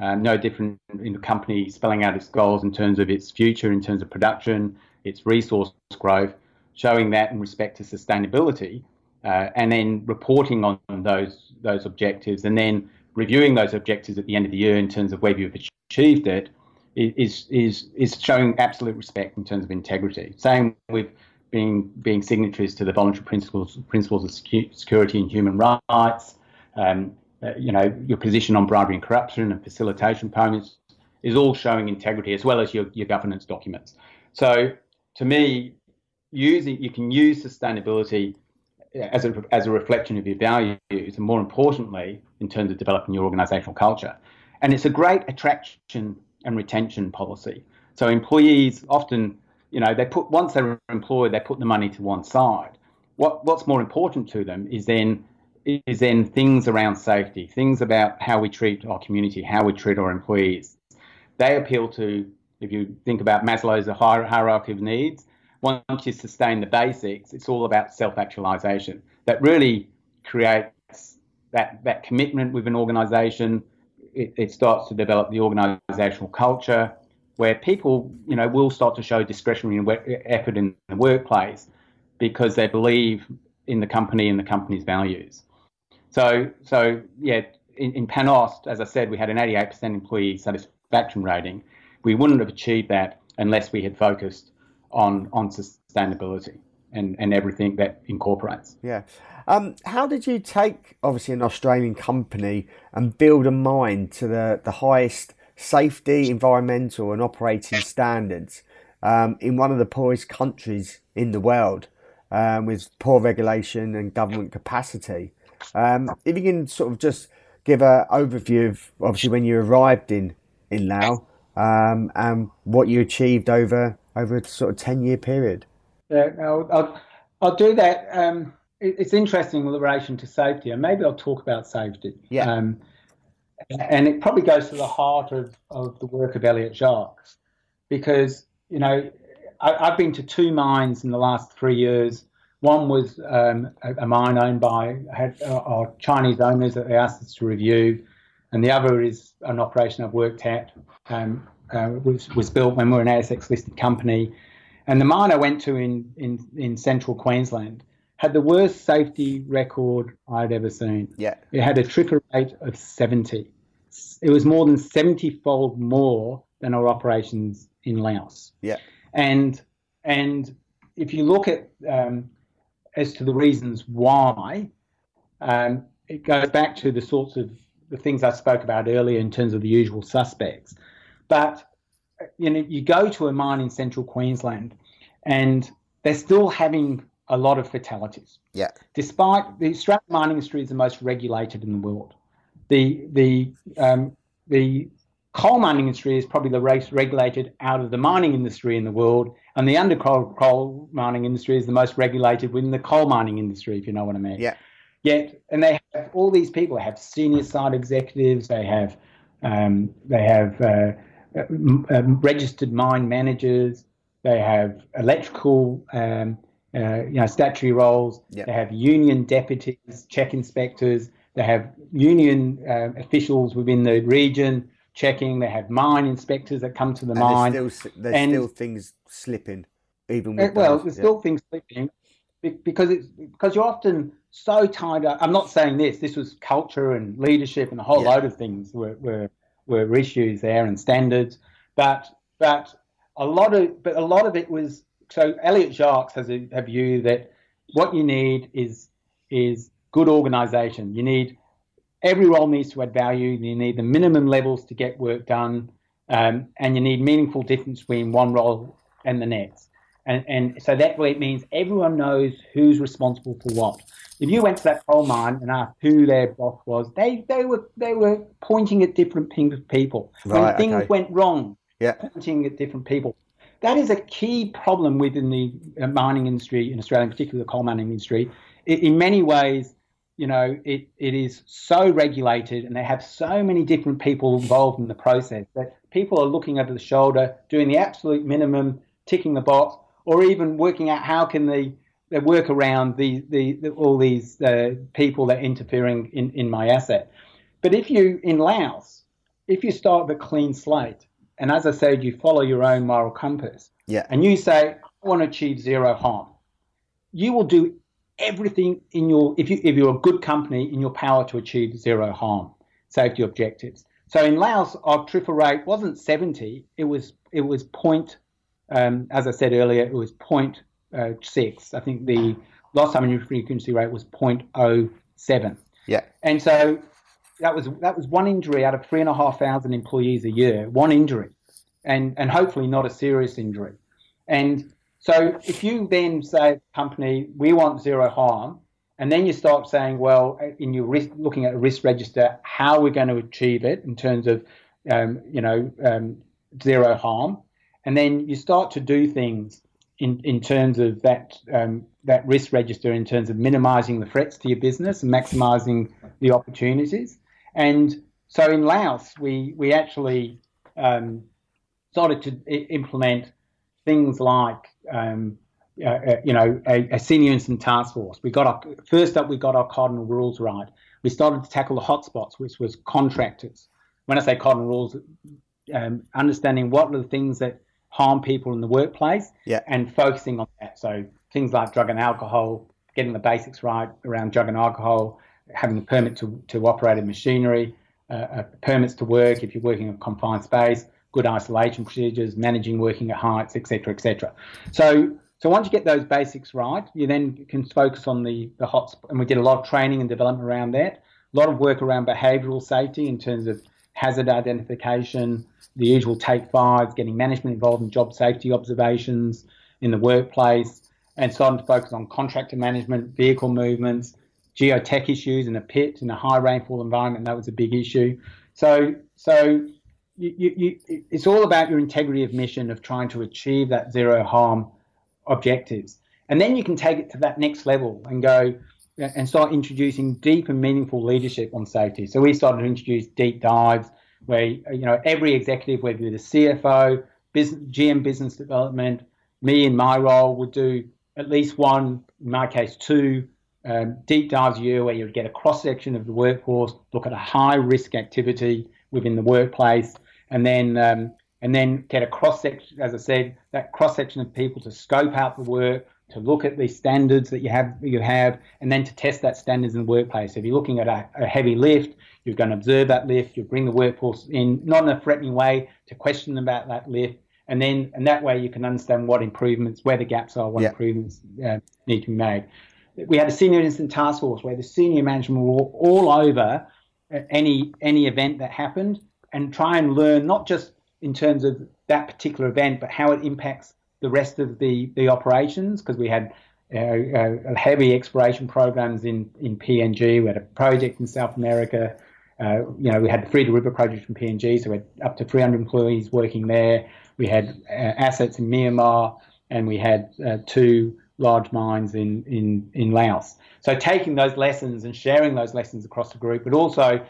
Um, no different in the company spelling out its goals in terms of its future, in terms of production, its resource growth, showing that in respect to sustainability, uh, and then reporting on those those objectives, and then reviewing those objectives at the end of the year in terms of whether you've achieved it, is is is showing absolute respect in terms of integrity. Same with being being signatories to the voluntary principles principles of security and human rights. Um, uh, you know your position on bribery and corruption and facilitation payments is all showing integrity as well as your, your governance documents. So to me, using you can use sustainability as a, as a reflection of your values, and more importantly, in terms of developing your organisational culture. And it's a great attraction and retention policy. So employees often, you know, they put once they're employed, they put the money to one side. What what's more important to them is then is then things around safety, things about how we treat our community, how we treat our employees. They appeal to, if you think about Maslow's hierarchy of needs, once you sustain the basics, it's all about self-actualization. That really creates that that commitment with an organisation, it, it starts to develop the organisational culture where people, you know, will start to show discretionary effort in the workplace because they believe in the company and the company's values. So, so yeah, in, in PanAust, as I said, we had an 88% employee satisfaction rating. We wouldn't have achieved that unless we had focused on on sustainability and, and everything that incorporates. Yeah. Um, how did you take, obviously, an Australian company and build a mine to the, the highest safety, environmental, and operating standards um, in one of the poorest countries in the world? um, with poor regulation and government capacity. Um, if you can sort of just give an overview of obviously when you arrived in in Laos um, and what you achieved over over a sort of ten year period. Yeah, I'll, I'll, I'll do that. Um, it, it's interesting with relation to safety, and maybe I'll talk about safety. Yeah. Um, and it probably goes to the heart of, of the work of Elliott Jaques, because you know I, have been to two mines in the last three years. One was um, a, a, mine owned by had, uh, Chinese owners that they asked us to review, and the other is an operation I've worked at. Um, uh, was was built when we were an ASX listed company, and the mine I went to in in in central Queensland had the worst safety record I'd ever seen. Yeah, it had a TRIFR rate of seventy. It was more than seventy fold more than our operations in Laos. Yeah. And and if you look at um, as to the reasons why, um, it goes back to the sorts of the things I spoke about earlier in terms of the usual suspects. But you know, you go to a mine in central Queensland, and they're still having a lot of fatalities. Yeah. Despite the Australian mining industry is the most regulated in the world, the the um, the coal mining industry is probably the most regulated out of the mining industry in the world, and the undercoal coal coal mining industry is the most regulated within the coal mining industry, if you know what I mean. Yeah. Yet, and they have all these people. They have senior site executives. They have um, they have uh, um, registered mine managers. They have electrical, um, uh, you know, statutory roles. Yep. They have union deputies, check inspectors. They have union uh, officials within the region checking. They have mine inspectors that come to the and mine. There's, still, there's and, still things slipping, even uh, with well, those. there's yeah. still things slipping because it's because you're often so tied up. I'm not saying this. This was culture and leadership and a whole Yeah. load of things were, were were issues there and standards, but but a lot of but a lot of it was so. Elliott Jaques has a, a view that what you need is is good organisation. You need every role needs to add value. You need the minimum levels to get work done, um, and you need meaningful difference between one role and the next. And, and so that way it means everyone knows who's responsible for what. If you went to that coal mine and asked who their boss was, they, they were they were pointing at different people. Right, when things okay. went wrong, Yeah. pointing at different people. That is a key problem within the uh, mining industry in Australia, in particular the coal mining industry. I in many ways, you know, it, it is so regulated and they have so many different people involved in the process that people are looking over the shoulder, doing the absolute minimum, ticking the box, or even working out how can they, they work around the, the, the all these uh, people that are interfering in, in my asset. But if you, in Laos, if you start with a clean slate, and as I said, you follow your own moral compass, Yeah. and you say, I want to achieve zero harm, you will do everything in your if you if you're a good company in your power to achieve zero harm safety objectives. So in Laos, our TRIFR rate wasn't 70; it was it was point. Um, as I said earlier, it was point uh. I think the last time injury frequency rate was 0.07, Yeah. and so that was that was one injury out of three and a half thousand employees a year. One injury, and and hopefully not a serious injury. And so if you then say, company, we want zero harm, and then you start saying, well, in your risk, looking at a risk register, how we're going to achieve it in terms of, um, you know, um, zero harm, and then you start to do things in, in terms of that um, that risk register, in terms of minimising the threats to your business and maximising the opportunities. And so in Laos, we we actually um, started to implement things like um, uh, uh, you know a, a senior incident task force. We got our first up, we got our cardinal rules right. We started to tackle the hotspots, which was contractors. When I say cardinal rules, um, understanding what are the things that harm people in the workplace Yeah. and focusing on that. So things like drug and alcohol, getting the basics right around drug and alcohol, having a permit to, to operate a machinery, uh, uh, permits to work if you're working in a confined space, good isolation procedures, managing working at heights, etc., etc. So, so once you get those basics right, you then can focus on the the hot. And we did a lot of training and development around that. A lot of work around behavioural safety in terms of hazard identification, the usual take fives, getting management involved in job safety observations in the workplace, and starting to focus on contractor management, vehicle movements, geotech issues in a pit in a high rainfall environment. That was a big issue. So, so you, you, you, it's all about your integrity of mission of trying to achieve that zero harm objectives. And then you can take it to that next level and go and start introducing deep and meaningful leadership on safety. So we started to introduce deep dives where you know every executive, whether you're the CFO, business, GM business development, me in my role would do at least one, in my case two, um, deep dives a year where you would get a cross section of the workforce, look at a high risk activity within the workplace, and then um, and then get a cross section, as I said, that cross section of people to scope out the work, to look at the standards that you have you have, and then to test that standards in the workplace. If you're looking at a, a heavy lift, you're going to observe that lift. You bring the workforce in, not in a threatening way, to question them about that lift, and then and that way you can understand what improvements, where the gaps are, what improvements uh, need to be made. We had a senior incident task force where the senior management were all over uh, any any event that happened and try and learn not just in terms of that particular event, but how it impacts the rest of the, the operations because we had uh, uh, heavy exploration programs in, in PNG. We had a project in South America. Uh, you know, we had the Frieda River project from PNG, so we had up to 300 employees working there. We had uh, assets in Myanmar, and we had uh, two large mines in, in, in Laos. So taking those lessons and sharing those lessons across the group, but also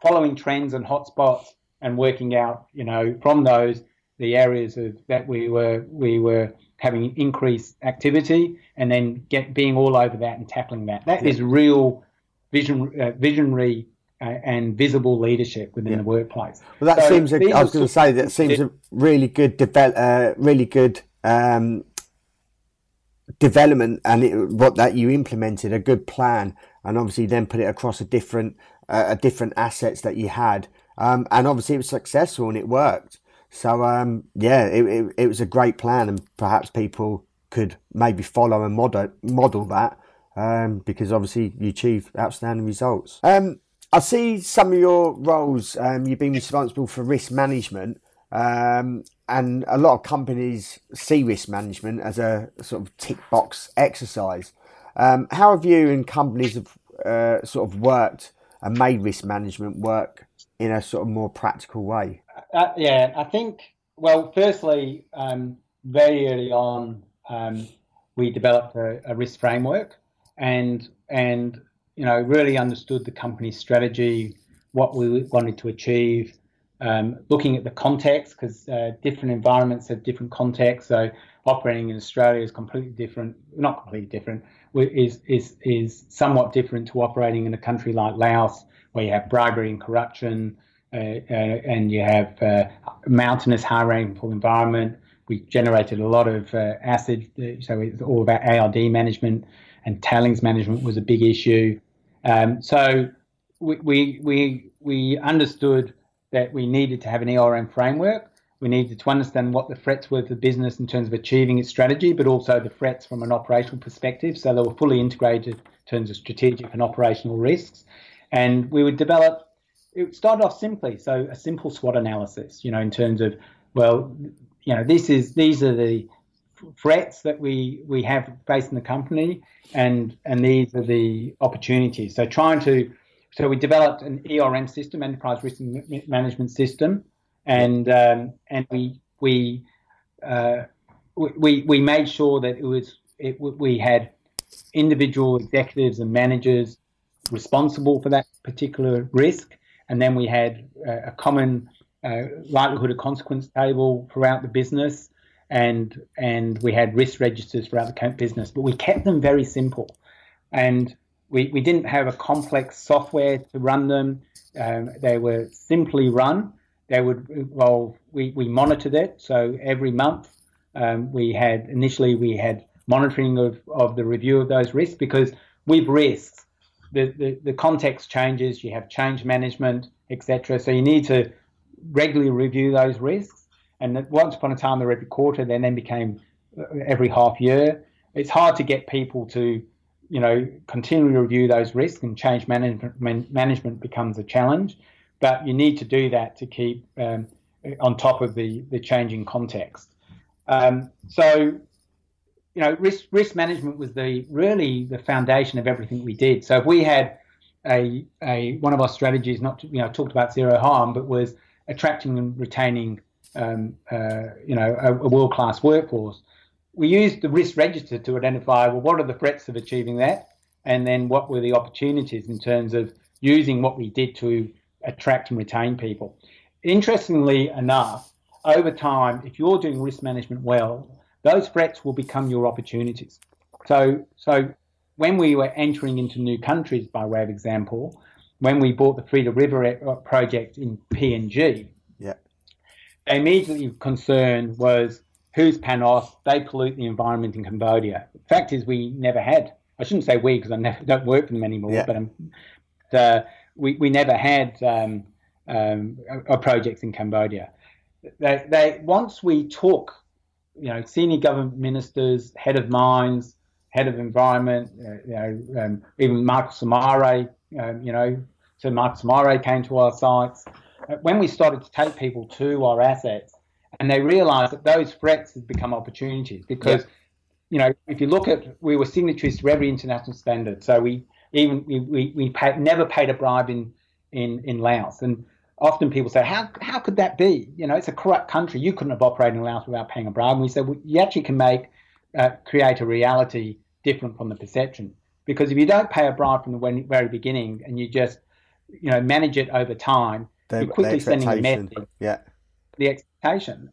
following trends and hotspots and working out, you know, from those the areas of, that we were we were having increased activity, and then get being all over that and tackling that. That yeah. is real vision uh, visionary uh, and visible leadership within yeah. the workplace. Well, that so seems. A, I was going to say that seems a really good develop, uh, really good um, development, and it, what that you implemented a good plan, and obviously then put it across a different uh, a different assets that you had, um, and obviously it was successful and it worked. So um, yeah, it, it, it, was a great plan, and perhaps people could maybe follow and model model that um, because obviously you achieve outstanding results. Um, I see some of your roles. Um, you've been responsible for risk management, um, and a lot of companies see risk management as a sort of tick box exercise. Um, how have you and companies have uh, sort of worked and made risk management work in a sort of more practical way? Uh, yeah, I think, well, firstly, um, very early on, um, we developed a, a, risk framework and, and, you know, really understood the company's strategy, what we wanted to achieve, um, looking at the context, because uh, different environments have different contexts. So operating in Australia is completely different, not completely different, is, is, is somewhat different to operating in a country like Laos, where you have bribery and corruption, uh, uh, and you have uh, mountainous, high rainfall environment. We generated a lot of acid, so it's all about ARD management, and tailings management was a big issue. Um, so we, we we we understood that we needed to have an ERM framework. We needed to understand what the threats were the business in terms of achieving its strategy, but also the threats from an operational perspective. So they were fully integrated in terms of strategic and operational risks. And we would develop it started off simply. So a simple SWOT analysis, you know, in terms of, well, you know, this is these are the threats that we we have facing the company, and and these are the opportunities. So trying to, so we developed an ERM system, enterprise risk management system, and um, and we we, uh, we we made sure that it was it, we had individual executives and managers responsible for that particular risk and then we had uh, a common uh, likelihood of consequence table throughout the business, and and we had risk registers throughout the business. But we kept them very simple, and we, we didn't have a complex software to run them. Um, they were simply run. They would well, we, we monitored it. So every month um, we had initially we had monitoring of, of the review of those risks because with risks the, the, the context changes, you have change management, etc. So you need to regularly review those risks. And once upon a time, they're every quarter, then then became uh, every half year. It's hard to get people to, you know, continually review those risks, and change management management becomes a challenge. But you need to do that to keep um, on top of the the changing context. Um, so you know, risk risk management was the really the foundation of everything we did. So if we had a a one of our strategies, not to, you know, talked about zero harm, but was attracting and retaining, um, uh, you know, a, a world class workforce. We used the risk register to identify well, what are the threats of achieving that, and then what were the opportunities in terms of using what we did to attract and retain people. Interestingly enough, over time, if you're doing risk management well, those threats will become your opportunities. So, so when we were entering into new countries, by way of example, when we bought the Frieda River uh, project in PNG, yeah, the immediately concern was who's PanAust? They pollute the environment in Cambodia. The fact is, we never had. I shouldn't say we because I never, don't work for them anymore. Yeah. But um, the, we we never had um, um, a, a projects in Cambodia. They, they once we took you know, senior government ministers, head of mines, head of environment, uh, you know, um, even Marcus Samare, um, you know, so Marcus Samare came to our sites. Uh, when we started to take people to our assets, and they realised that those threats had become opportunities because, yeah. you know, if you look at, we were signatories to every international standard. So we even we we, we never paid a bribe in in in Laos, and often people say, how, how could that be? You know, it's a corrupt country. You couldn't have operated in Laos without paying a bribe. And we said, well, you actually can make, uh, create a reality different from the perception. Because if you don't pay a bribe from the very beginning and you just, you know, manage it over time, the, you're quickly sending a message. Yeah. The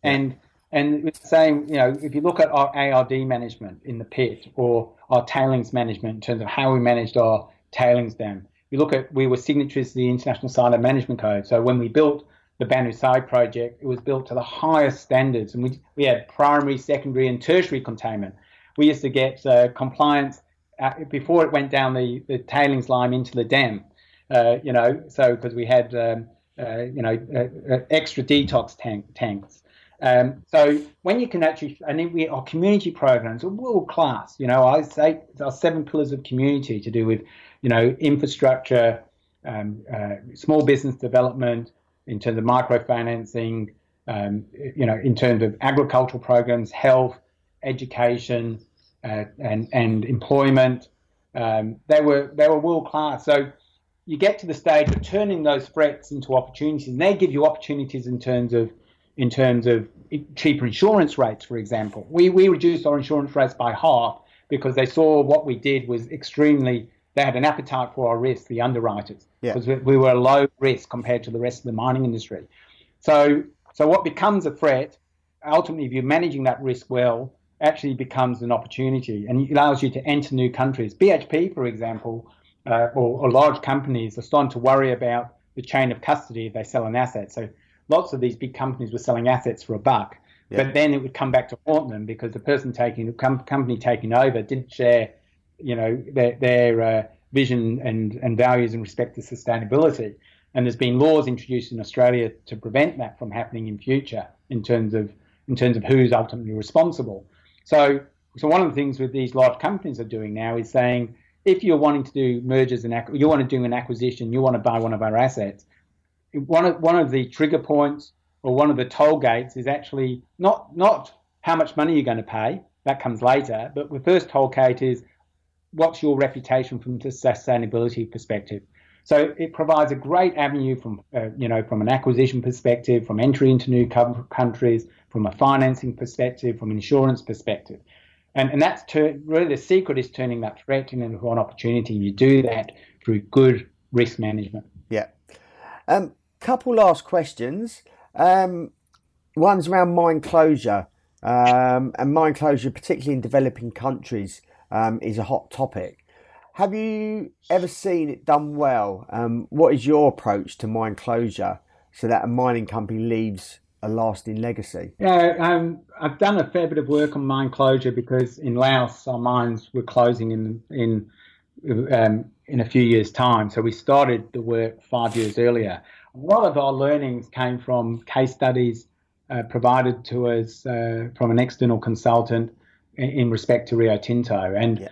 Yeah. And and saying, you know, if you look at our ARD management in the pit or our tailings management in terms of how we managed our tailings dam, we look at we were signatories to the International Cyanide Management Code. So when we built the Ban Houayxai project, it was built to the highest standards, and we we had primary, secondary, and tertiary containment. We used to get uh, compliance uh, before it went down the, the tailings line into the dam. Uh, you know, so because we had um, uh, you know uh, uh, extra detox tank tanks. Um, so when you can actually, and we our community programs are world class. You know, I say our seven pillars of community to do with you know, infrastructure, um, uh, small business development, in terms of microfinancing, um, you know, in terms of agricultural programs, health, education, uh, and and employment. Um, they were they were world class. So you get to the stage of turning those threats into opportunities, and they give you opportunities in terms of in terms of cheaper insurance rates, for example. We we reduced our insurance rates by half because they saw what we did was extremely they had an appetite for our risk, the underwriters, because yeah. we, we, were low risk compared to the rest of the mining industry. So, so what becomes a threat, ultimately, if you're managing that risk well, actually becomes an opportunity and allows you to enter new countries. BHP, for example, uh, or, or, large companies are starting to worry about the chain of custody if they sell an asset. So, lots of these big companies were selling assets for a buck. Yeah. But then it would come back to haunt them because the person taking the company taking over didn't share you know their, their uh, vision and, and values in respect to sustainability. And there's been laws introduced in Australia to prevent that from happening in future in terms of in terms of who's ultimately responsible. So so one of the things that these large companies are doing now is saying if you're wanting to do mergers and you want to do an acquisition, you want to buy one of our assets, one of one of the trigger points or one of the toll gates is actually not not how much money you're going to pay. That comes later. But the first toll gate is what's your reputation from a sustainability perspective? So it provides a great avenue from, uh, you know, from an acquisition perspective, from entry into new countries, from a financing perspective, from an insurance perspective. And, and that's ter- really the secret is turning that threat into an opportunity. You do that through good risk management. Yeah. Um, couple last questions. Um, one's around mine closure um, and mine closure, particularly in developing countries um, is a hot topic. Have you ever seen it done well? Um, what is your approach to mine closure so that a mining company leaves a lasting legacy? Yeah, um, I've done a fair bit of work on mine closure because in Laos our mines were closing in in um, in a few years' time. So we started the work five years earlier. A lot of our learnings came from case studies uh, provided to us uh, from an external consultant in respect to Rio Tinto. And yeah.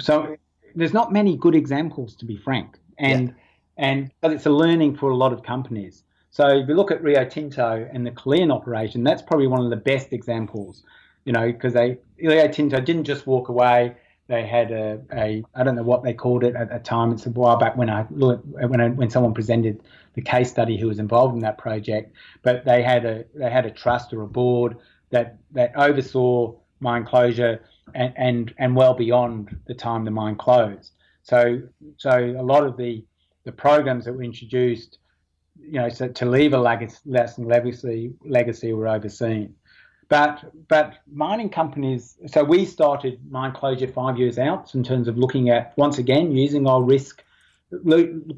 so there's not many good examples, to be frank. And yeah. and but it's a learning for a lot of companies. So if you look at Rio Tinto and the Kelian operation, that's probably one of the best examples. you know, because they Rio Tinto didn't just walk away. They had a, a I don't know what they called it at the time. It's a while back when I when I, when someone presented the case study who was involved in that project. But they had a they had a trust or a board that that oversaw mine closure and and, and well beyond the time the mine closed. So so a lot of the the programs that were introduced, you know, so to leave a legacy, legacy legacy were overseen. But but mining companies. So we started mine closure five years out in terms of looking at once again using our risk,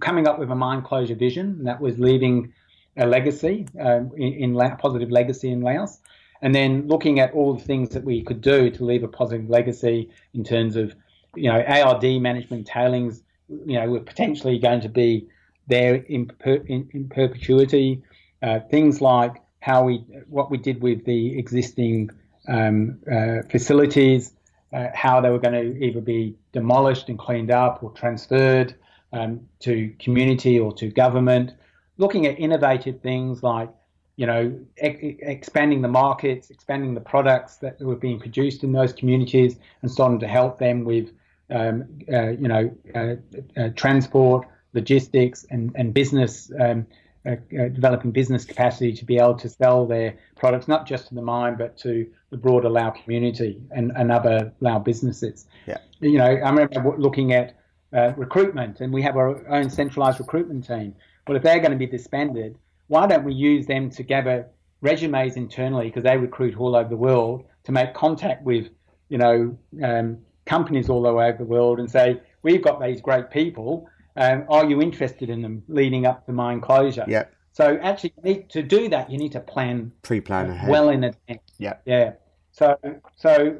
coming up with a mine closure vision that was leaving a legacy um, in, in positive legacy in Laos, and then looking at all the things that we could do to leave a positive legacy in terms of you know ARD management tailings. You know, we're potentially going to be there in, per, in, in perpetuity. Uh, things like how we what we did with the existing um, uh, facilities, uh, how they were going to either be demolished and cleaned up or transferred um, to community or to government. Looking at innovative things like you know e- expanding the markets, expanding the products that were being produced in those communities, and starting to help them with um, uh, you know uh, uh, transport, logistics, and and business um, uh, uh, developing business capacity to be able to sell their products not just to the mine but to the broader Lao community and, and other Lao businesses. Yeah. You know, I remember looking at uh, recruitment, and we have our own centralized recruitment team. Well, if they're going to be disbanded, why don't we use them to gather resumes internally because they recruit all over the world to make contact with, you know, um, companies all over the world and say, we've got these great people um, are you interested in them leading up to mine closure? Yeah. So actually, need to do that. You need to plan pre-plan ahead. well in advance. Yeah. Yeah. So so,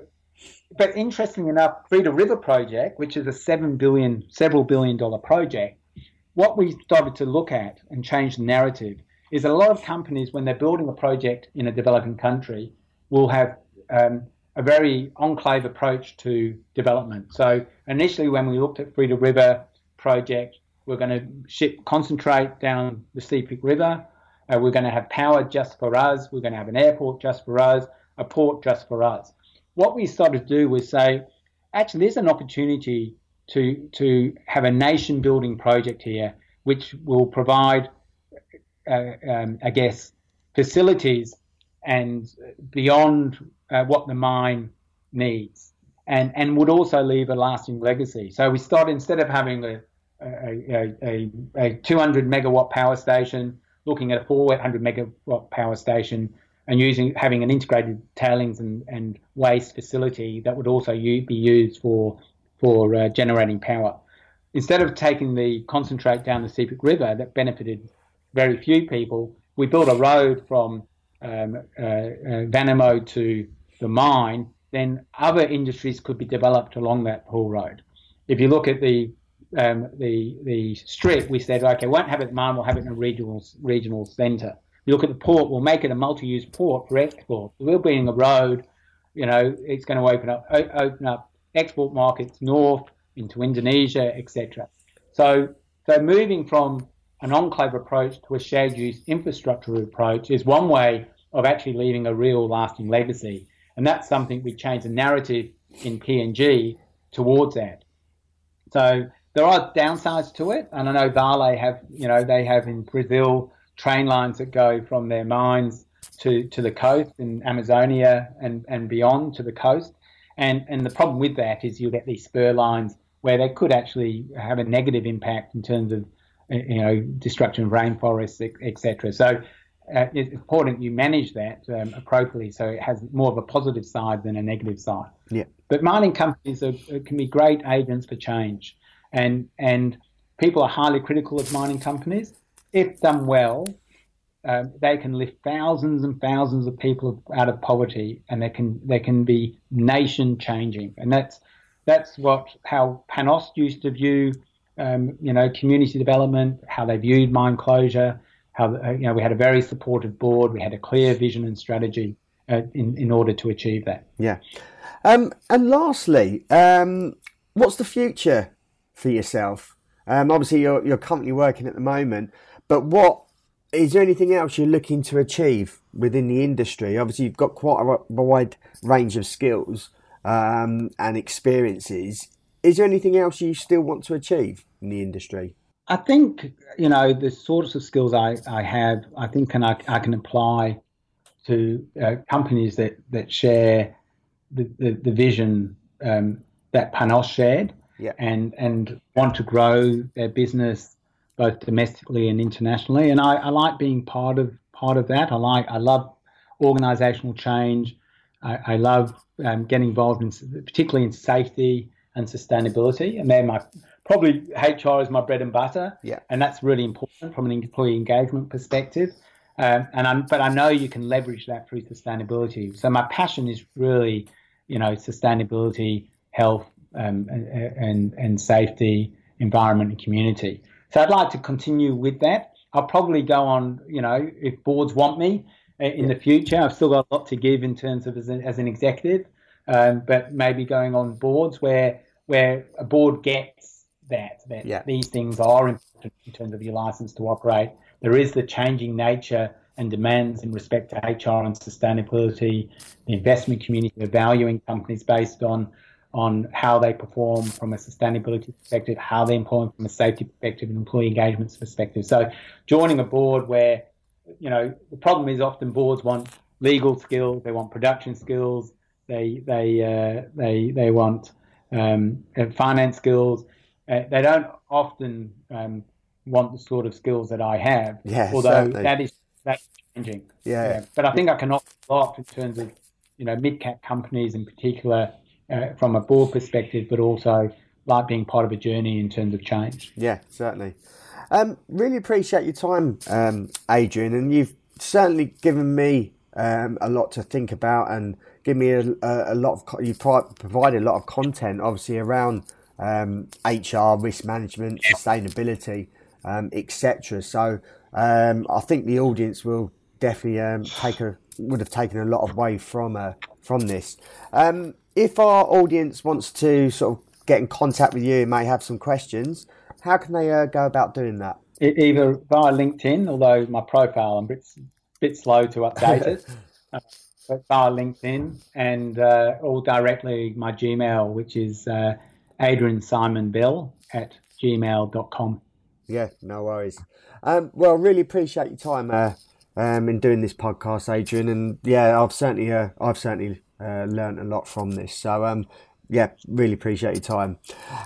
but interestingly enough, Frieda River project, which is a seven billion, several billion dollar project, what we started to look at and change the narrative is that a lot of companies, when they're building a project in a developing country, will have um, a very enclave approach to development. So initially, when we looked at Frieda River project. We're going to ship concentrate down the Sepik River. Uh, we're going to have power just for us. We're going to have an airport just for us, a port just for us. What we started to do was say, actually, there's an opportunity to to have a nation building project here, which will provide, uh, um, I guess, facilities and beyond uh, what the mine needs, and and would also leave a lasting legacy. So we started instead of having a a, a, a 200 megawatt power station, looking at a 400 megawatt power station, and using having an integrated tailings and, and waste facility that would also be used for for uh, generating power. Instead of taking the concentrate down the Sepik River that benefited very few people, we built a road from um, uh, uh, Vanimo to the mine. Then other industries could be developed along that whole road. If you look at the um, the the strip, we said, okay, won't have it at mine, we'll have it in a regional regional centre. You look at the port, we'll make it a multi-use port for export. We're being a road, you know, it's going to open up open up export markets north into Indonesia, etc. So so moving from an enclave approach to a shared use infrastructure approach is one way of actually leaving a real lasting legacy. And that's something we change the narrative in PNG towards that. So there are downsides to it, and I know Vale have, you know, they have in Brazil train lines that go from their mines to, to the coast in Amazonia and, and beyond to the coast. And and the problem with that is you get these spur lines where they could actually have a negative impact in terms of you know destruction of rainforests, etc. So uh, it's important you manage that um, appropriately so it has more of a positive side than a negative side. Yeah. But mining companies are, can be great agents for change and and people are highly critical of mining companies. If done well, um, they can lift thousands and thousands of people out of poverty, and they can they can be nation changing, and that's that's what how PanAust used to view um, you know community development, how they viewed mine closure, how uh, you know we had a very supportive board, we had a clear vision and strategy uh, in in order to achieve that. Yeah, um, and lastly, um, what's the future for yourself? Um, obviously, you're, you're currently working at the moment, but what is there anything else you're looking to achieve within the industry? Obviously, you've got quite a wide range of skills um, and experiences. Is there anything else you still want to achieve in the industry? I think you know the sorts of skills I, I have. I think can I, I can apply to uh, companies that that share the, the, the vision um, that PanAust shared, yeah. and and want to grow their business both domestically and internationally. And I, I like being part of part of that. I like I love organizational change. I, I love um, getting involved in particularly in safety and sustainability, and they're my probably HR is my bread and butter. Yeah, and that's really important from an employee engagement perspective. Um, and I'm, but I know you can leverage that through sustainability. So my passion is really, you know, sustainability, health, um, and, and safety, environment, and community. So I'd like to continue with that. I'll probably go on, you know, if boards want me uh, in yeah. the future. I've still got a lot to give in terms of as an, as an executive, um, but maybe going on boards where where a board gets that that yeah. these things are important in terms of your license to operate. There is the changing nature and demands in respect to HR and sustainability. The investment community are valuing companies based on on how they perform from a sustainability perspective, how they employ from a safety perspective, and employee engagement perspective. So, joining a board where, you know, the problem is often boards want legal skills, they want production skills, they they uh, they they want um, finance skills. Uh, they don't often um, want the sort of skills that I have. Yeah, although certainly. that is that's changing. Yeah. yeah. but I think I can offer a lot in terms of you know mid cap companies in particular uh, from a board perspective, but also like being part of a journey in terms of change. Yeah, certainly. Um, really appreciate your time, um, Adrian, and you've certainly given me um, a lot to think about and give me a, a, a lot of you provided a lot of content, obviously around um, HR, risk management, sustainability, um, etc. So um, I think the audience will definitely take a would have taken a lot away from uh, from this. If our audience wants to sort of get in contact with you, and may have some questions, how can they uh, go about doing that? Either via LinkedIn, although my profile I'm a bit, bit slow to update it, uh, but via LinkedIn, and uh, or directly my Gmail, which is uh, Adrian Simon Bell at gmail.com. Yeah, no worries. Um, well, really appreciate your time uh, um, in doing this podcast, Adrian. And yeah, I've certainly, uh, I've certainly uh, learned a lot from this. So um, yeah, really appreciate your time.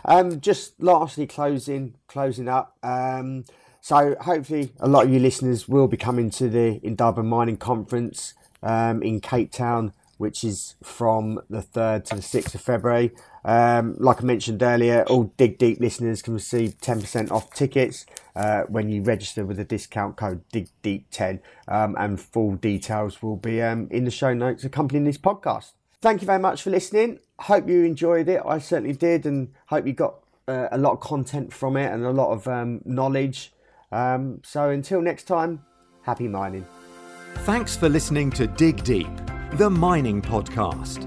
Um, just lastly, closing, closing up. Um, so hopefully, a lot of you listeners will be coming to the Indaba Mining Conference um, in Cape Town, which is from the third to the sixth of February. Um, like I mentioned earlier, all Dig Deep listeners can receive 10% off tickets uh, when you register with the discount code DIGDEEP10, um, and full details will be um, in the show notes accompanying this podcast. Thank you very much for listening. Hope you enjoyed it. I certainly did, and hope you got uh, a lot of content from it and a lot of um, knowledge. Um, so until next time, happy mining. Thanks for listening to Dig Deep, the mining podcast.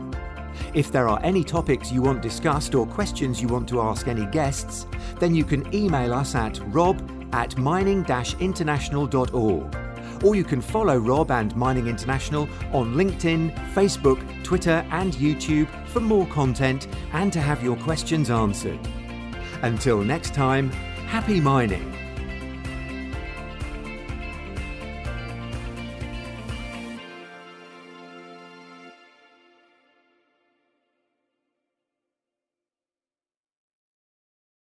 If there are any topics you want discussed or questions you want to ask any guests, then you can email us at rob at mining international.org. Or you can follow Rob and Mining International on LinkedIn, Facebook, Twitter, and YouTube for more content and to have your questions answered. Until next time, happy mining!